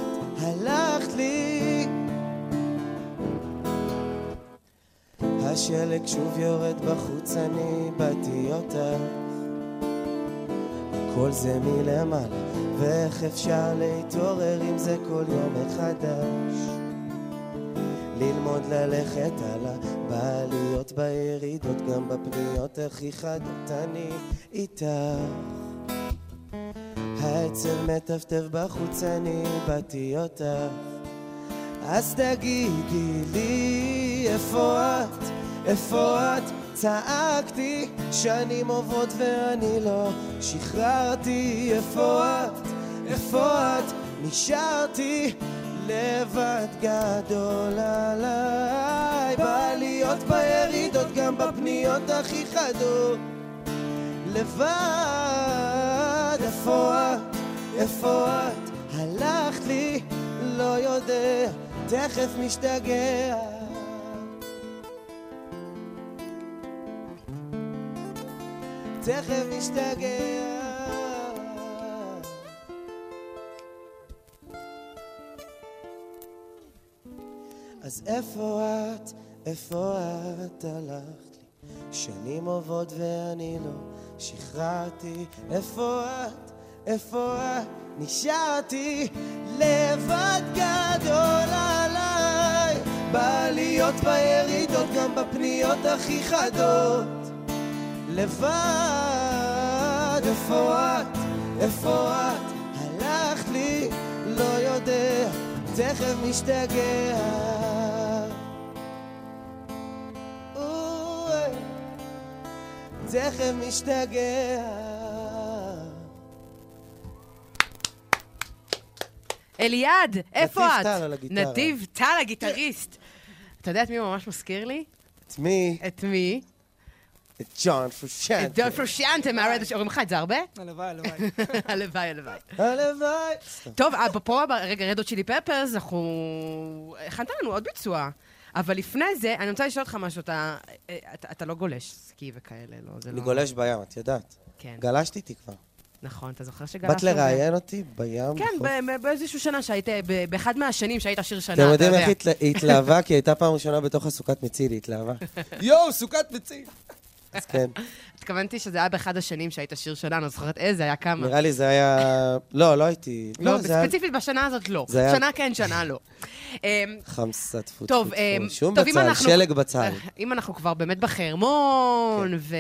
השלג שוב יורד בחוץ, אני באתי אותך. כל זה מלמעלה, ואיך אפשר להתעורר עם זה כל יום מחדש? ללמוד ללכת הלאה, בעליות, בירידות, גם בפניות הכי חדות, אני איתך. העצב מטפטף בחוץ, אני באתי אותך. אז תגידי לי איפה את, איפה את? צעקתי שנים עוברות ואני לא שחררתי. איפה את, איפה את? נשארתי לבד גדול עליי. בעליות בירידות גם בפניות הכי חדות. לבד. איפה את, איפה את? הלכת לי לא יודע תכף משתגע תכף משתגע אז איפה את, איפה את? הלכת לי? שנים עוברות ואני לא שחררתי. איפה את, איפה את? נשארתי לבד גדול עליי. בעליות בירידות גם בפניות הכי חדות לבד איפה את? איפה את? הלכת לי לא יודע תכף משתגע תכף משתגע אליעד, איפה את? נתיב טל על הגיטרה. נתיב טל הגיטריסט. אתה יודע את מי הוא ממש מזכיר לי? את מי? את מי? את ג'ון פרושנטה. את דון פרושנטה מהרדיו, אומרים לך את זה הרבה? הלוואי, הלוואי. הלוואי, הלוואי. הלוואי. טוב, אפרופו, רגע, רדו צ'ילי פפרס, אנחנו... הכנת לנו עוד ביצוע. אבל לפני זה, אני רוצה לשאול אותך משהו, אתה, אתה, אתה לא גולש סקי וכאלה, לא? זה אני לא... גולש בים, את יודעת. כן. גלשתי איתי כבר. נכון, אתה זוכר שגלשנו? באת לראיין אותי בים? כן, בחוף? ב- ב- באיזשהו שנה שהיית, ב- באחד מהשנים שהיית שיר שנה, אתם יודעים איך יודע. היא התלהבה? כי היא הייתה פעם ראשונה בתוך הסוכת מציל, היא התלהבה. יואו, סוכת ביצים. אז כן. התכוונתי שזה היה באחד השנים שהיית שיר שלנו, לא זוכרת איזה, היה כמה. נראה לי זה היה... לא, לא הייתי... לא, היה ספציפית בשנה הזאת לא. שנה כן, שנה לא. חמסה טפו טפו טוב, טפו. שום בצל, שלג בצל. אם אנחנו כבר באמת בחרמון, כן.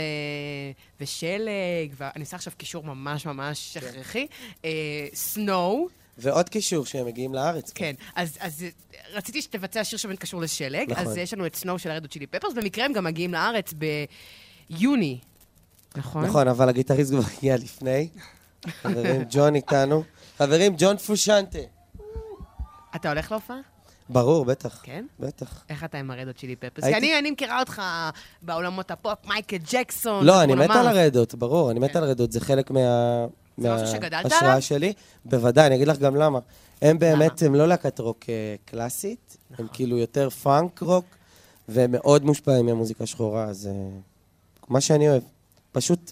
ושלג, ואני אעשה עכשיו קישור ממש ממש כן. הכרחי, אה, Snow. ועוד קישור שהם מגיעים לארץ. כן, אז, אז רציתי שתבצע שיר שבאמת קשור לשלג, נכון. אז יש לנו את Snow של ה Red Hot Chili Peppers, במקרה הם גם מגיעים לארץ ביוני, נכון? נכון, אבל הגיטריסט כבר הגיע לפני. חברים, ג'ון איתנו. חברים, ג'ון פרושיאנטה. אתה הולך להופעה? ברור, בטח. כן? בטח. איך אתה עם ה Red Hot Chili Peppers? הייתי- כי אני, אני מכירה אותך בעולמות הפופ, מייקל ג'קסון. לא, אני מת. על ה Red Hot, ברור, אני מת על ה Red Hot, זה חלק מה... מההשראה? שלי. בוודאי, אני אגיד לך גם למה. הם באמת, הם לא להקת רוק אה, קלאסית, נכון. הם כאילו יותר פאנק רוק, והם מאוד מושפעים מהמוזיקה השחורה, אז אה, מה שאני אוהב. פשוט,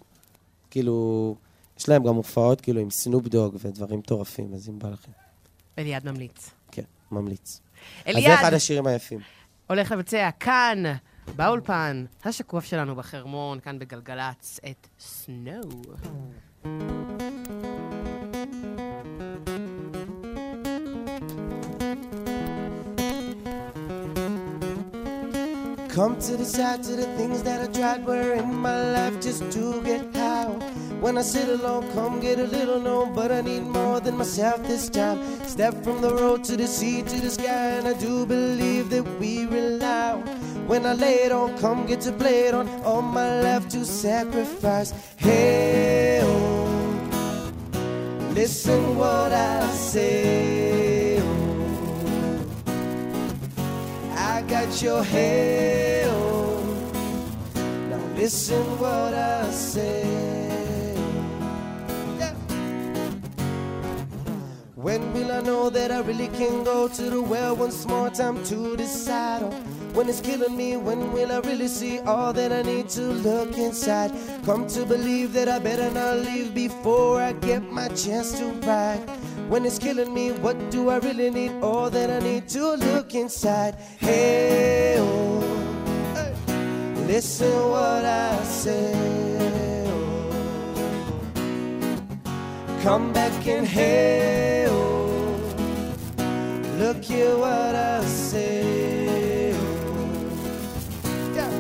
כאילו, יש להם גם הופעות כאילו עם סנופ דוג ודברים מטורפים, אז אם בא לכם. אליעד ממליץ. כן, ממליץ. אז אליעד. זה אחד השירים היפים. הולך לבצע כאן, באולפן, השקוף שלנו בחרמון, כאן בגלגלצ, את סנואו. Come to decide to the things that I tried were in my life just to get high. When I sit alone, come get a little known, but I need more than myself this time. Step from the road to the sea to the sky, and I do believe that we rely. When I lay it on, come get to play it on, all my life to sacrifice. Hey, oh, listen what I say. Got your oh. Now listen what I say. Yeah. When will I know that I really can go to the well once more time to decide when it's killing me? When will I really see all that I need to look inside? Come to believe that I better not leave before I get my chance to ride. When it's killing me, what do I really need? All that I need to look inside. Hey, oh, hey. listen what I say. oh. Come back and hey, oh, look here what I say. oh. Yeah.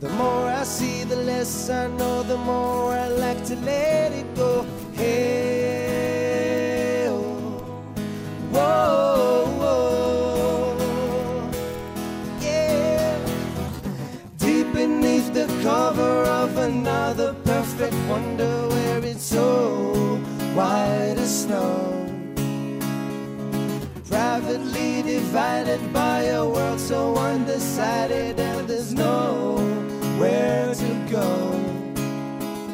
The more I see, the less I know, the more I like to let it go. Hey, another perfect wonder where it's so white as snow. Privately divided by a world so undecided, and there's nowhere to go.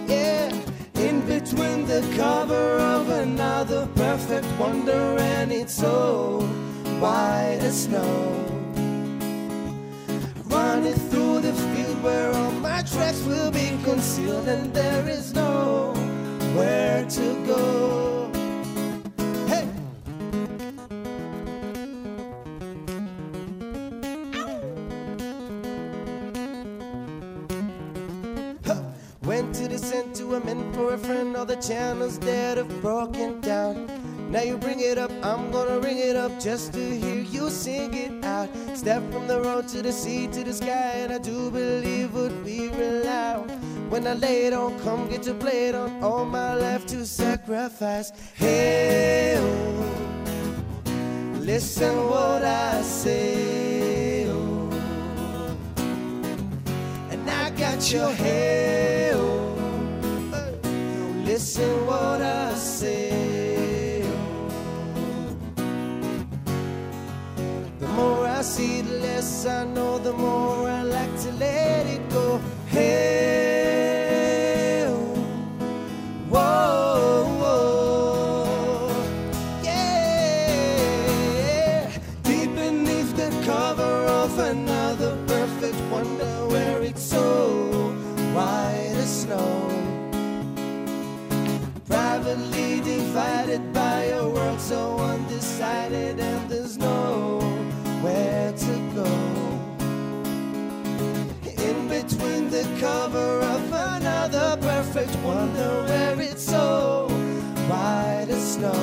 Yeah, in between the cover of another perfect wonder, and it's so white as snow. Running through the field where all my tracks will be concealed, and there is nowhere to go. Hey! Went to the sentiment for a friend, all the channels that have broken down. Now you bring it up, I'm gonna ring it up just to hear you sing it out. Step from the road to the sea to the sky, and I do believe would be on. When I lay it on, come get to play it on, all my life to sacrifice. Hey, oh, listen what I say. oh. And I got your hair. oh. Listen what I say. More I see, the less I know, the more I like to let it go. Hey, wonder where it's so white as snow.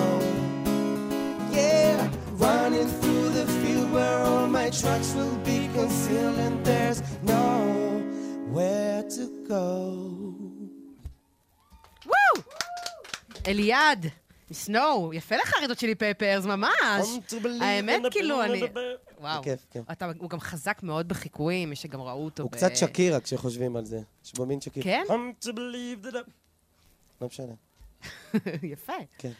Yeah, running through the field where all my tracks will be concealed and there's nowhere to go. וואו! אליעד, סנואו, יפה לך אריזות שלי פפרס, ממש. האמת, כאילו, אני... וואו. בכיף, כן. אתה, הוא גם חזק מאוד בחיקויים, מי שגם ראו אותו הוא ב... קצת שקירה כשחושבים על זה. יש בו מין שקירה. כן? I'm to believe that I... לא משנה. יפה. כן.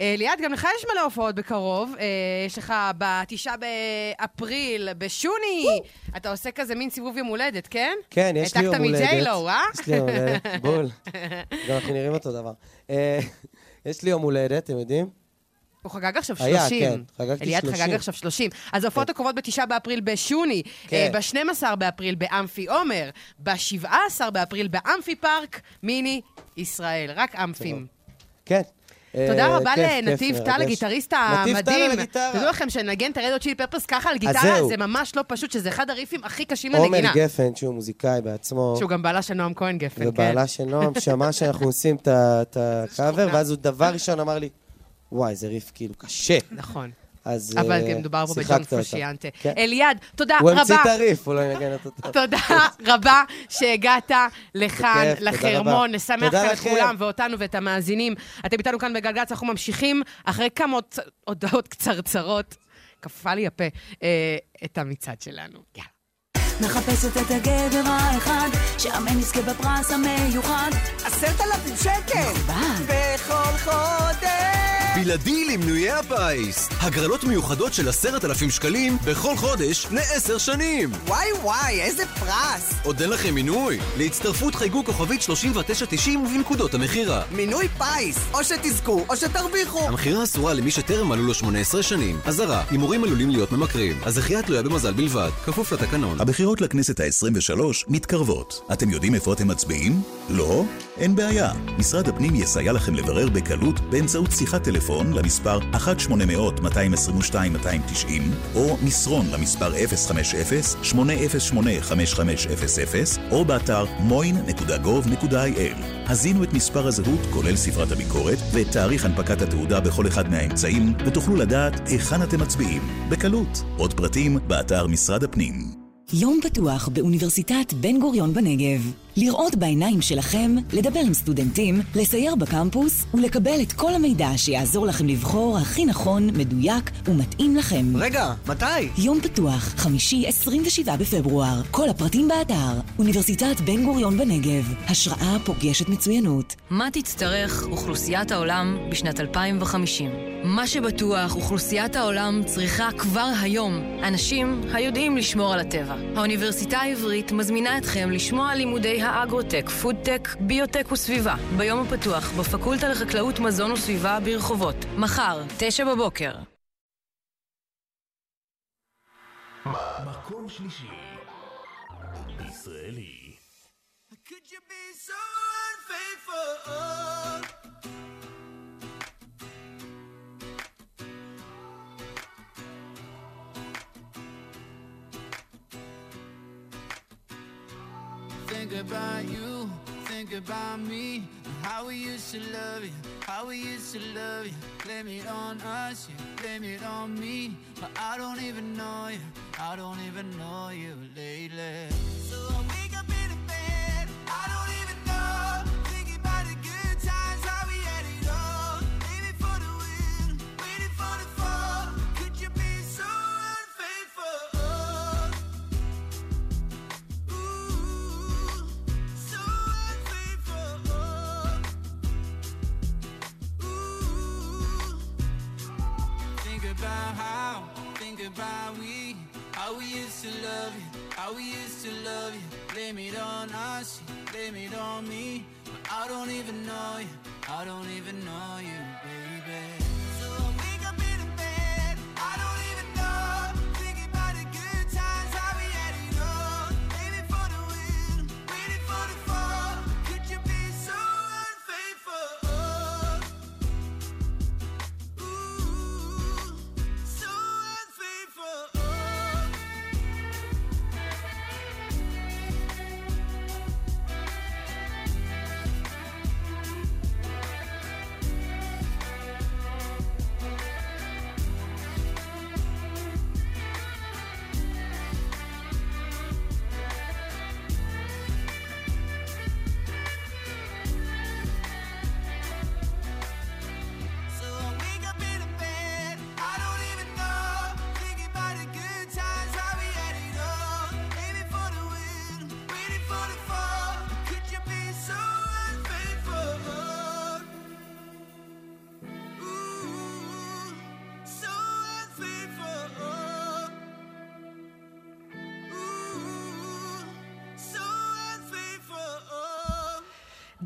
אה, ליעד, גם לך יש מלא הופעות בקרוב. אה, יש לך בתשעה באפריל, בשוני, אתה עושה כזה מין סיבוב יום הולדת, כן? כן, יש לי יום הולדת. העתקת מג'יילו, אה? יש לי יום הולדת, בול. גם אנחנו נראים אותו דבר. אה, יש לי יום הולדת, אתם יודעים? הוא חגג עכשיו היה, 30. כן, חגגתי אליעד 30. חגג עכשיו 30. אז ההופעות הקרובות בתשעה באפריל בשוני, כן. ב-12 באפריל באמפי עומר, ב-17 באפריל באמפי פארק, מיני ישראל. רק אמפים. כן. תודה אה, רבה כיף, כיף, לנתיב טל. הגיטריסט המדהים. תדעו לכם שנגן את ה Red Hot Chili Peppers ככה על גיטרה. זה ממש לא פשוט, שזה אחד הריפים הכי קשים עומר לנגינה. גפן, שהוא מוזיקאי בעצמו, שהוא גם בעלה של נועם כהן גפן, כן. ובעלה של נועם, שמע שאנחנו עושים את הקאבר, ואז הוא דבר ראשון אמר לי, וואי, זה ריף כאילו קשה. נכון. אז אבל אה, כן, מדובר פה שיחקת בג'ון אותה. פרושיאנטה. כן. אליעד, תודה הוא רבה. המציא את הריף, הוא לא ינגן אותו טוב. תודה רבה שהגעת לכאן, לחרמון, תודה כאן את. כולם ואותנו ואת המאזינים. אתם איתנו כאן בגלגלצ, אנחנו ממשיכים אחרי כמה הודעות קצרצרות, קפא לי הפה, אה, את המצעד שלנו. יאללה. מחפשת את הגבר האחד, שאמן יזכה בפרס המיוחד. עשרת אלפים שקל! בכל חודש! בלעדי למנויי הפיס. הגרלות מיוחדות של עשרת אלפים שקלים בכל חודש לעשר שנים. וואי וואי, איזה פרס! עוד אין לכם מינוי? להצטרפות חייגו כוכבית 3990 ובנקודות המכירה. מינוי פיס! או שתזכו, או שתרוויחו! המכירה אסורה למי שטרם מלאו לו 18 שנים. אזהרה, הימורים עלולים להיות ממכרים. הזכייה תלויה במזל בלבד, כפוף לתקנון. הבחירות לכנסת ה-23 מתקרבות. אתם יודעים איפה אתם מצביעים? לא? אין בעיה. משרד הפנים יסייע לכם לברר בקלות באמצעות שיחת טלפון למספר 1-800-222-290 או מסרון למספר 050-808-5500 או באתר moin.gov.il. הזינו את מספר הזהות, כולל ספרת הביקורת, ואת תאריך הנפקת התעודה בכל אחד מהאמצעים, ותוכלו לדעת היכן אתם מצביעים. בקלות. עוד פרטים באתר משרד הפנים. יום פתוח באוניברסיטת בן גוריון בנגב. לראות בעיניים שלכם, לדבר עם סטודנטים, לסייר בקמפוס ולקבל את כל המידע שיעזור לכם לבחור הכי נכון, מדויק ומתאים לכם. רגע, מתי? יום פתוח, חמישי 27 בפברואר. כל הפרטים באתר. אוניברסיטת בן גוריון בנגב. השראה פוגשת מצוינות. מה תצטרך אוכלוסיית העולם בשנת 2050? מה שבטוח, אוכלוסיית העולם צריכה כבר היום אנשים היודעים לשמור על הטבע. האוניברסיטה העברית מזמינה אתכם לשמוע על האגרוטק, פודטק, ביוטק וסביבה, ביום הפתוח, בפקולטה לחקלאות מזון וסביבה ברחובות. מחר, תשע בבוקר. מקום שלישי. ישראלי. Could you be so unfaithful? Think about you, think about me, how we used to love you, how we used to love you. Blame it on us, you blame it on me, but I don't even know you, I don't even know you lately. So I wake up in bed, I don't even know. About we, how we used to love you, how we used to love you. Blame it on us, blame it on me, but I don't even know you, I don't even know you, baby.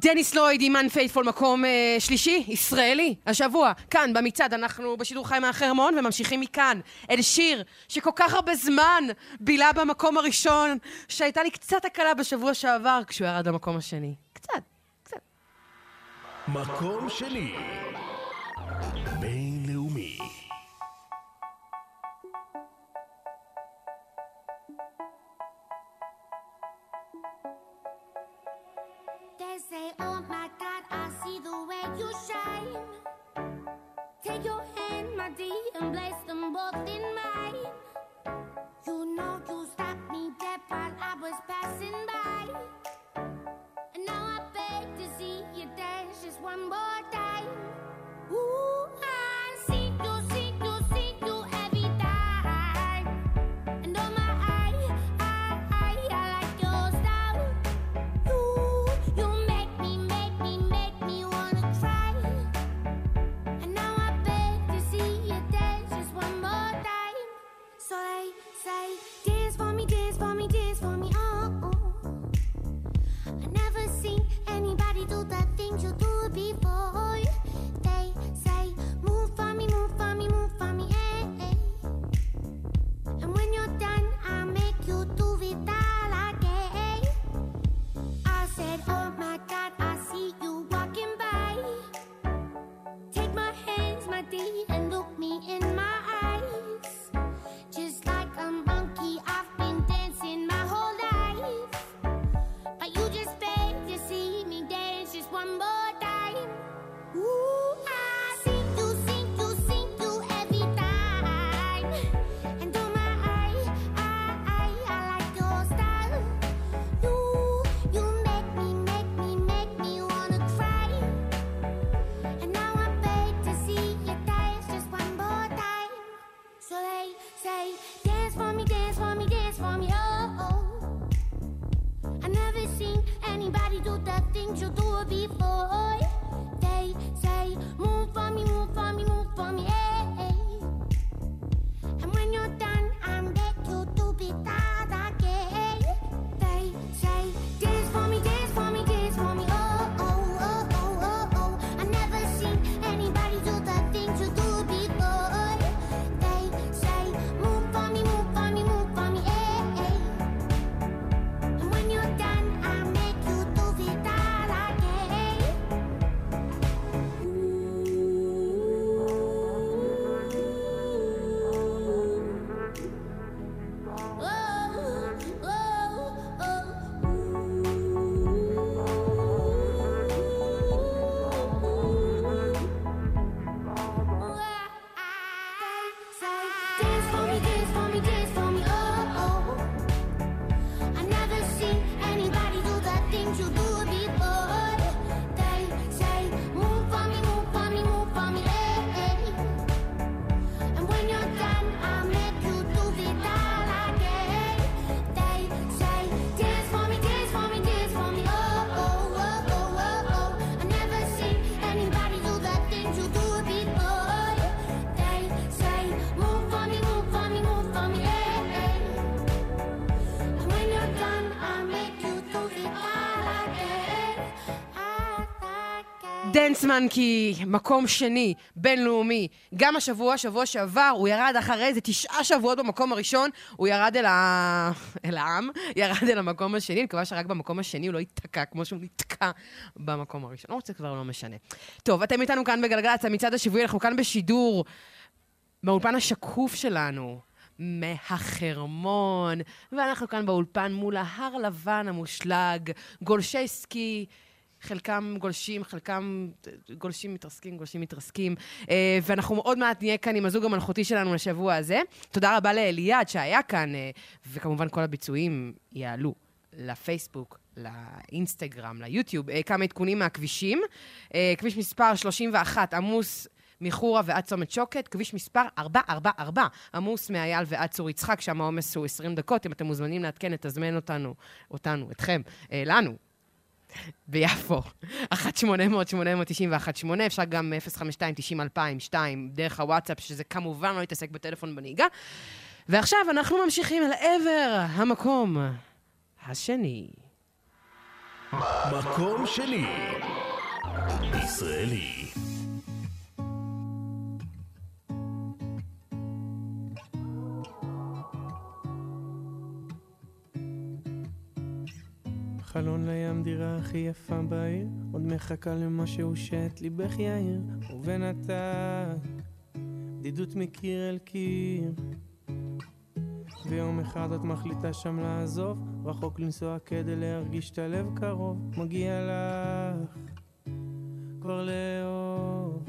דניס לויד עם Unfaithful מקום uh, שלישי, ישראלי, השבוע, כאן במצעד, אנחנו בשידור חי מהחרמון וממשיכים מכאן אל שיר שכל כך הרבה זמן בילה במקום הראשון, שהייתה לי קצת הקלה בשבוע שעבר כשהוא ירד למקום השני. קצת, קצת. מקום שני. בין and bless them both. גלנצמן כי מקום שני, בינלאומי, גם השבוע, שבוע שעבר, הוא ירד אחרי איזה תשעה שבועות במקום הראשון, הוא ירד אל, ה... אל העם, ירד אל המקום השני, אני מקווה שרק במקום השני הוא לא ייתקע כמו שהוא נתקע במקום הראשון. לא רוצה כבר, לא משנה. טוב, אתם איתנו כאן בגלגלצ, המצעד השבועי, אנחנו כאן בשידור, באולפן השקוף שלנו. מהחרמון, ואנחנו כאן באולפן מול ההר לבן המושלג, גולשי סקי, חלקם גולשים, חלקם אה, גולשים מתרסקים, גולשים מתרסקים. אה, ואנחנו עוד מעט נהיה כאן עם הזוג המלכותי שלנו לשבוע הזה. תודה רבה לאליעד שהיה כאן, אה, וכמובן כל הביצועים יעלו לפייסבוק, לאינסטגרם, ליוטיוב, כמה עדכונים מהכבישים. כביש מספר 31 עמוס מחורה ועד צומת שוקת, כביש מספר 444, עמוס מאייל ועד צור יצחק, שם העומס הוא 20 דקות. אם אתם מוזמנים לעדכן, תזמן אותנו, אותנו, אתכם, אה, לנו, ביפו, 1-800-891-8, אפשר גם 052-90-2002, דרך הוואטסאפ, שזה כמובן לא יתעסק בטלפון בנהיגה. ועכשיו אנחנו ממשיכים אל עבר המקום השני. מקום שני, ישראלי. חלון לים דירה הכי יפה בעיר, עוד מחכה למשהו שאת ליבך יאיר, ובינתיים בדידות מקיר אל קיר. ויום אחד את מחליטה שם לעזוב, רחוק לנסוע כדי להרגיש את הלב קרוב, מגיע לך כבר לאהוב.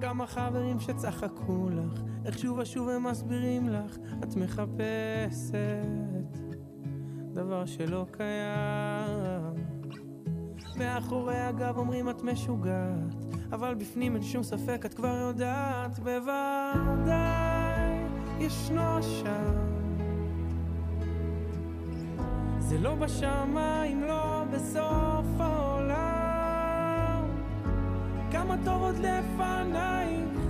כמה חברים שצחקו לך, איך שוב ושוב הם מסבירים לך, את מחפשת דבר שלא קיים. מאחורי הגב אומרים את משוגעת, אבל בפנים אין שום ספק את כבר יודעת, בוודאי ישנו שם. זה לא בשמיים, לא בסוף העולם. כמה טוב עוד לפנייך,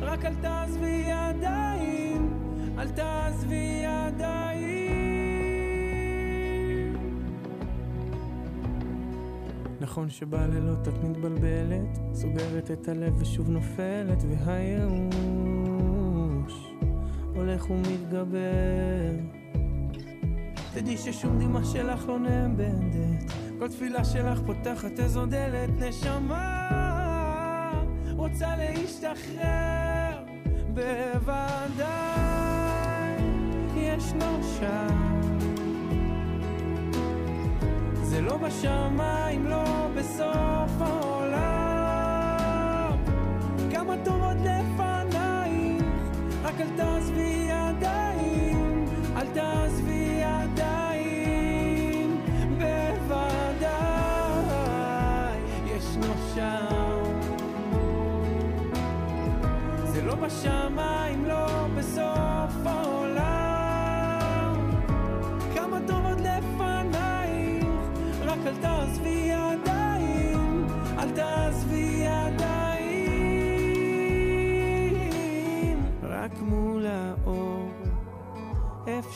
רק אל תעזבי ידיים, אל תעזבי ידיים. נכון שבלילות את מתבלבלת, סוגרת את הלב ושוב נופלת, והייאוש הולך ומתגבר. תדעי ששום דמעה שלך לא נאבדת, כל תפילה שלך פותחת איזו דלת, נשמה רוצה להשתחרר, בוודאי ישנו שם. זה לא בשמיים, לא בסוף העולם. כמה טוב עוד לפנייך, רק אל תעזבי ידיים, אל תעזבי ידיים, בוודאי ישנו שם. זה לא בשמיים, לא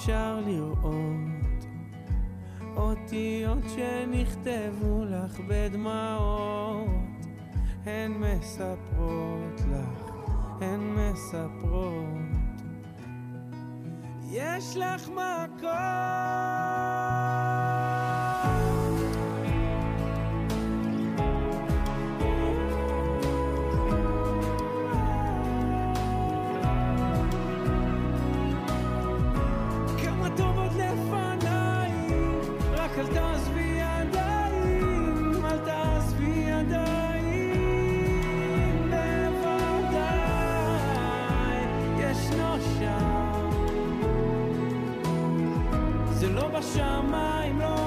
אפשר לראות אותיות שנכתבו לך בדמעות. הן מספרות לך, הן מספרות. יש לך מקום. לא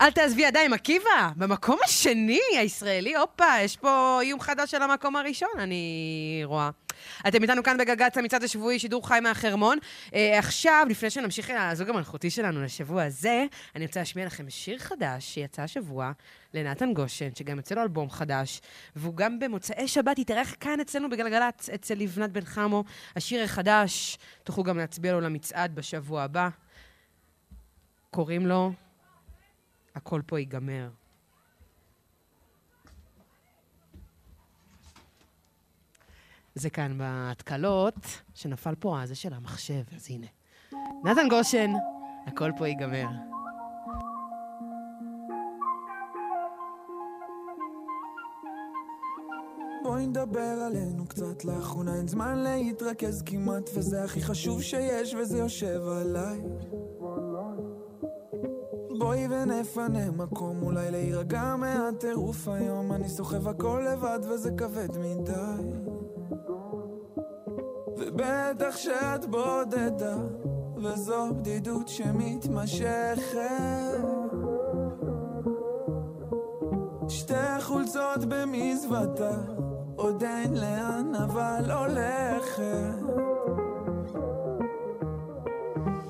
אל תעזבי ידיים, עקיבא, במקום השני הישראלי, הופה, יש פה איום חדש של המקום הראשון, אני רואה. אתם איתנו כאן בגגץ המצעד השבועי, שידור חי מהחרמון. אה, עכשיו, לפני שנמשיך אל הזוג המלכותי שלנו לשבוע הזה, אני רוצה להשמיע לכם שיר חדש שיצא השבוע לנתן גושן, שגם יוצא לו אלבום חדש, והוא גם במוצאי שבת יתארח כאן אצלנו בגלגלצ, אצל לבנת בן חמו. השיר החדש, תוכלו גם להצביע לו למצעד בשבוע הבא. קוראים לו הכל פה ייגמר. זה כאן בהתקלות, שנפל פה הזה של המחשב, אז הנה. נתן גושן, הכל פה ייגמר. בואי נדבר עלינו קצת לאחרונה אין זמן להתרכז כמעט וזה הכי חשוב שיש וזה יושב עליי בואי ונפנה מקום אולי להירגע מהטירוף היום אני סוחב הכל לבד וזה כבד מדי ובטח שאת בודדה וזו בדידות שמתמשכת שתי חולצות במזוודה עוד אין לאן אבל הולכת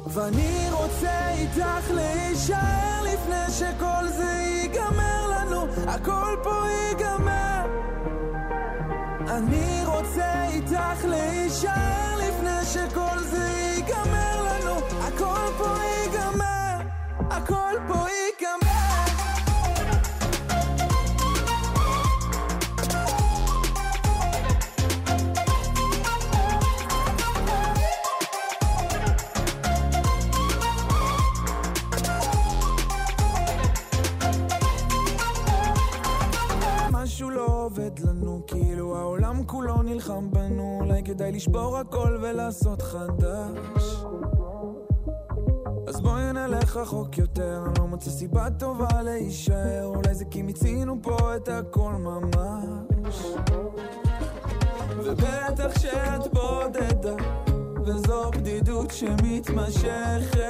ואני רוצה איתך להישאר לפני שכל זה ייגמר לנו, הכל פה ייגמר. אני איתך להישאר לפני שכל זה ייגמר לנו, הכל פה ייגמר, הכל פה ייגמר. כולו נלחם בנו, אולי כדאי לשבור הכל ולעשות חדש. אז בואי נלך רחוק יותר, אני לא מוצא סיבה טובה להישאר, אולי זה כי מיצינו פה את הכל ממש. ובטח שאת בודדה, וזו בדידות שמתמשכת.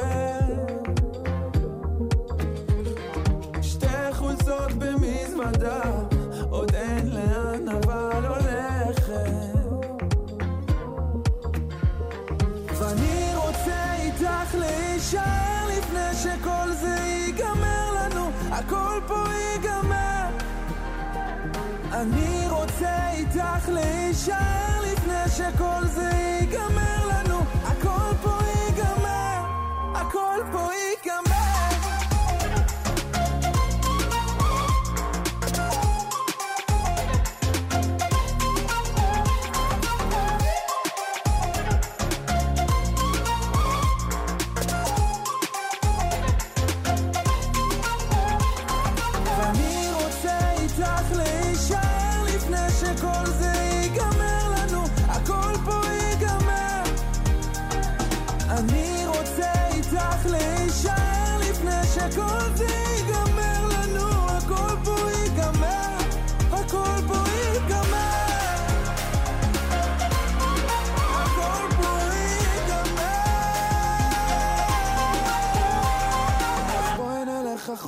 שתי חולצות במזוודה, איתך להישאר לפני שכל זה ייגמר לנו, הכל פה ייגמר, הכל פה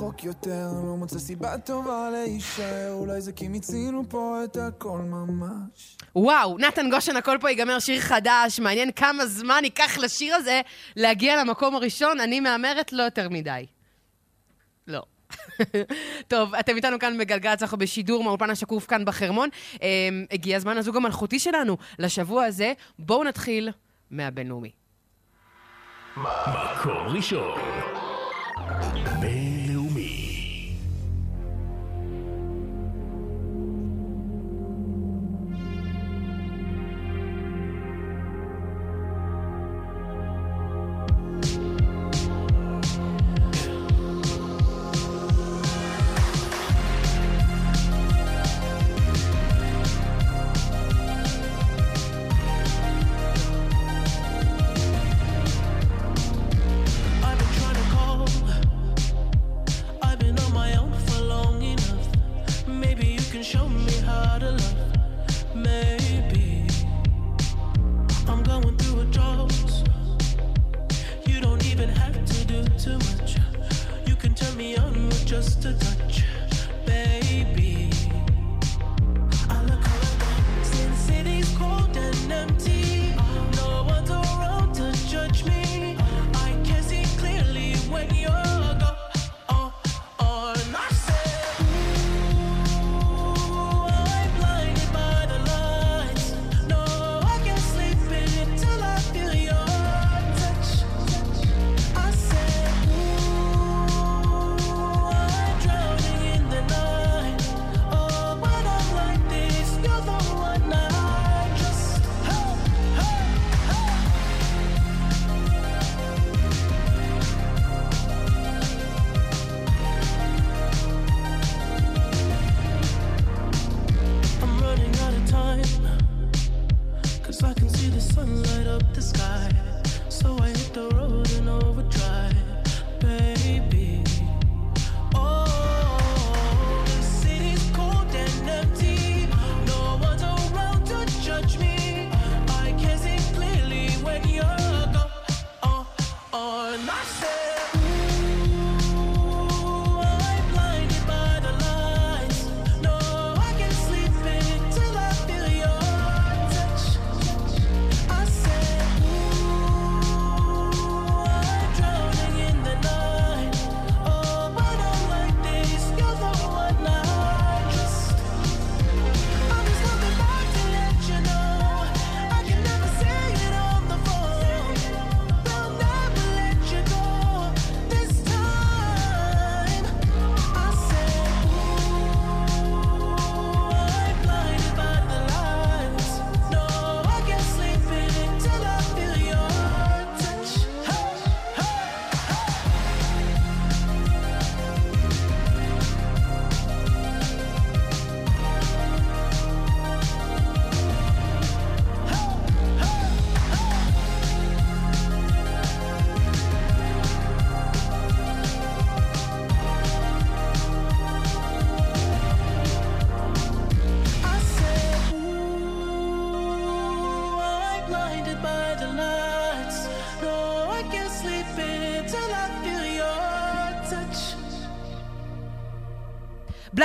רחוק יותר, לא מוצא סיבה טובה להישאר, אולי זה כי מיצינו פה את הכל ממש. וואו, נתן גושן, הכל פה ייגמר, שיר חדש, מעניין כמה זמן ייקח לשיר הזה להגיע למקום הראשון, אני מהמרת לא יותר מדי. לא. טוב, אתם איתנו כאן בגלגלצ, אנחנו בשידור מהאולפן השקוף כאן בחרמון. אה, הגיע הזמן הזוג המלכותי שלנו לשבוע הזה. בואו נתחיל מהבינלאומי. מקום ראשון. בינלאומי.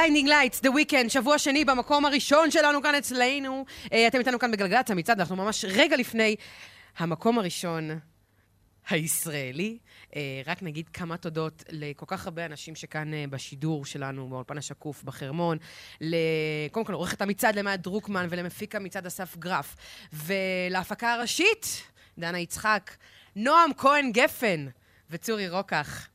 Blinding Lights, The Weeknd, שבוע שני במקום הראשון שלנו כאן אצלנו. אה, אתם איתנו כאן בגלגלצ המצעד, אנחנו ממש רגע לפני המקום הראשון הישראלי. אה, רק נגיד כמה תודות לכל כך הרבה אנשים שכאן אה, בשידור שלנו, באולפן השקוף, בחרמון. קודם כל, עורכת המצעד למעט דרוקמן ולמפיק המצעד אסף גרף. ולהפקה הראשית, דנה יצחק, נועם כהן גפן וצורי רוקח.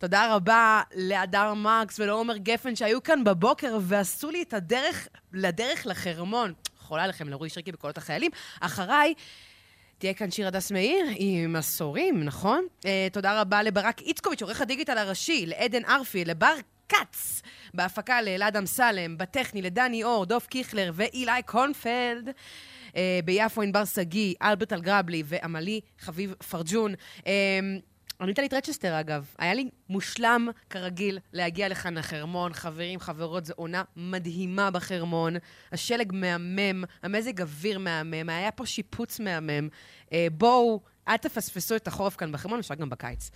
תודה רבה להדר מרקס ולעומר גפן שהיו כאן בבוקר ועשו לי את הדרך לדרך לחרמון. חולה לכם לרועי שרקי בקולות החיילים. אחריי תהיה כאן שיר הדס מאיר עם עשורים, נכון? Uh, תודה רבה לברק איצקוביץ', עורך הדיגיטל הראשי, לעדן ארפי, לבר כץ, בהפקה לאלעד אמסלם, בטכני לדני אור, דוב קיכלר ואילי קונפלד. Uh, ביפו ענבר שגיא, אלברט אלגרבלי ועמלי חביב פרג'ון. Uh, אני טלית רצ'סטר, אגב. היה לי מושלם, כרגיל, להגיע לכאן לחרמון. חברים, חברות, זו עונה מדהימה בחרמון. השלג מהמם, המזג אוויר מהמם, היה פה שיפוץ מהמם. אה, בואו, אל תפספסו את החורף כאן בחרמון, אפשר גם בקיץ.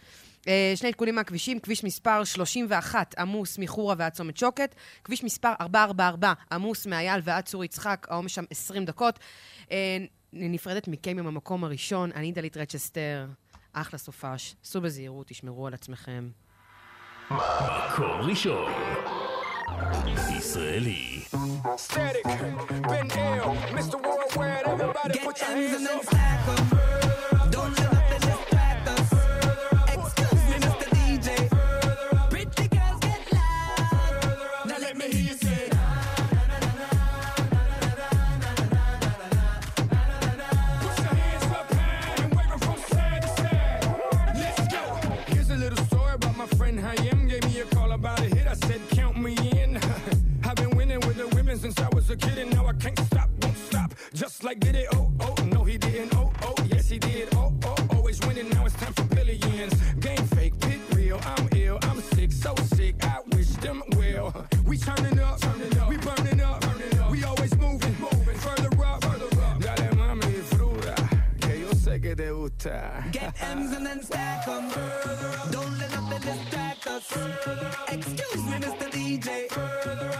אה, שני עדכונים מהכבישים, כביש מספר 31 עמוס מחורה ועד צומת שוקת, כביש מספר 444 עמוס מאייל ועד צור יצחק, העומס שם 20 דקות. אה, נפרדת מכם עם המקום הראשון, אני דלית רצ'סטר. אחלה סופש, סעו בזהירות, תשמרו על עצמכם. מקום ראשון. ישראלי. Static, been ill, Mr. Worldwide, everybody put your hands up. Just like did it, oh, oh, no, he didn't, oh, oh, yes, he did, oh, oh, always winning. Now it's time for billions. Game fake, pit real, I'm ill, I'm sick, so sick, I wish them well. We turning up, we burning up, we always moving, moving further up, Dale mami, fruta, que yo sé que te gusta. Get M's and then stack 'em. Don't let nothing distract us. Excuse me, Mr. DJ.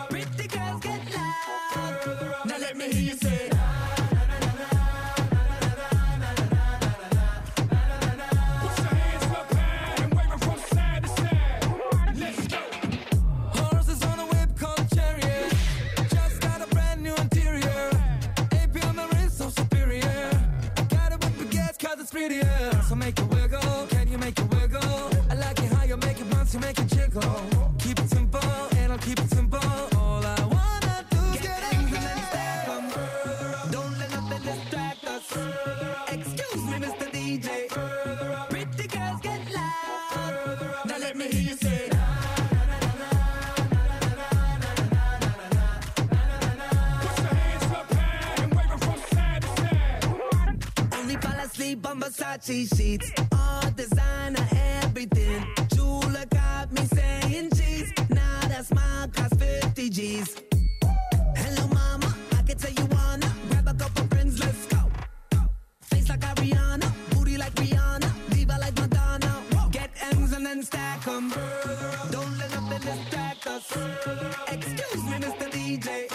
Pretty girls get loud. Now let me hear you say. Prettier. So make it wiggle, can you make it wiggle? I like it how you make it bounce, you make it jiggle. Versace sheets. All designer, everything. Jewel got me saying cheese. Now that smile costs 50 G's. Hello, mama. I can tell you wanna grab a couple friends. Let's go. Face like Ariana, booty like Rihanna, diva like Madonna. Get M's and then stack 'em. Don't let nothing distract us. Excuse me, Mr. DJ.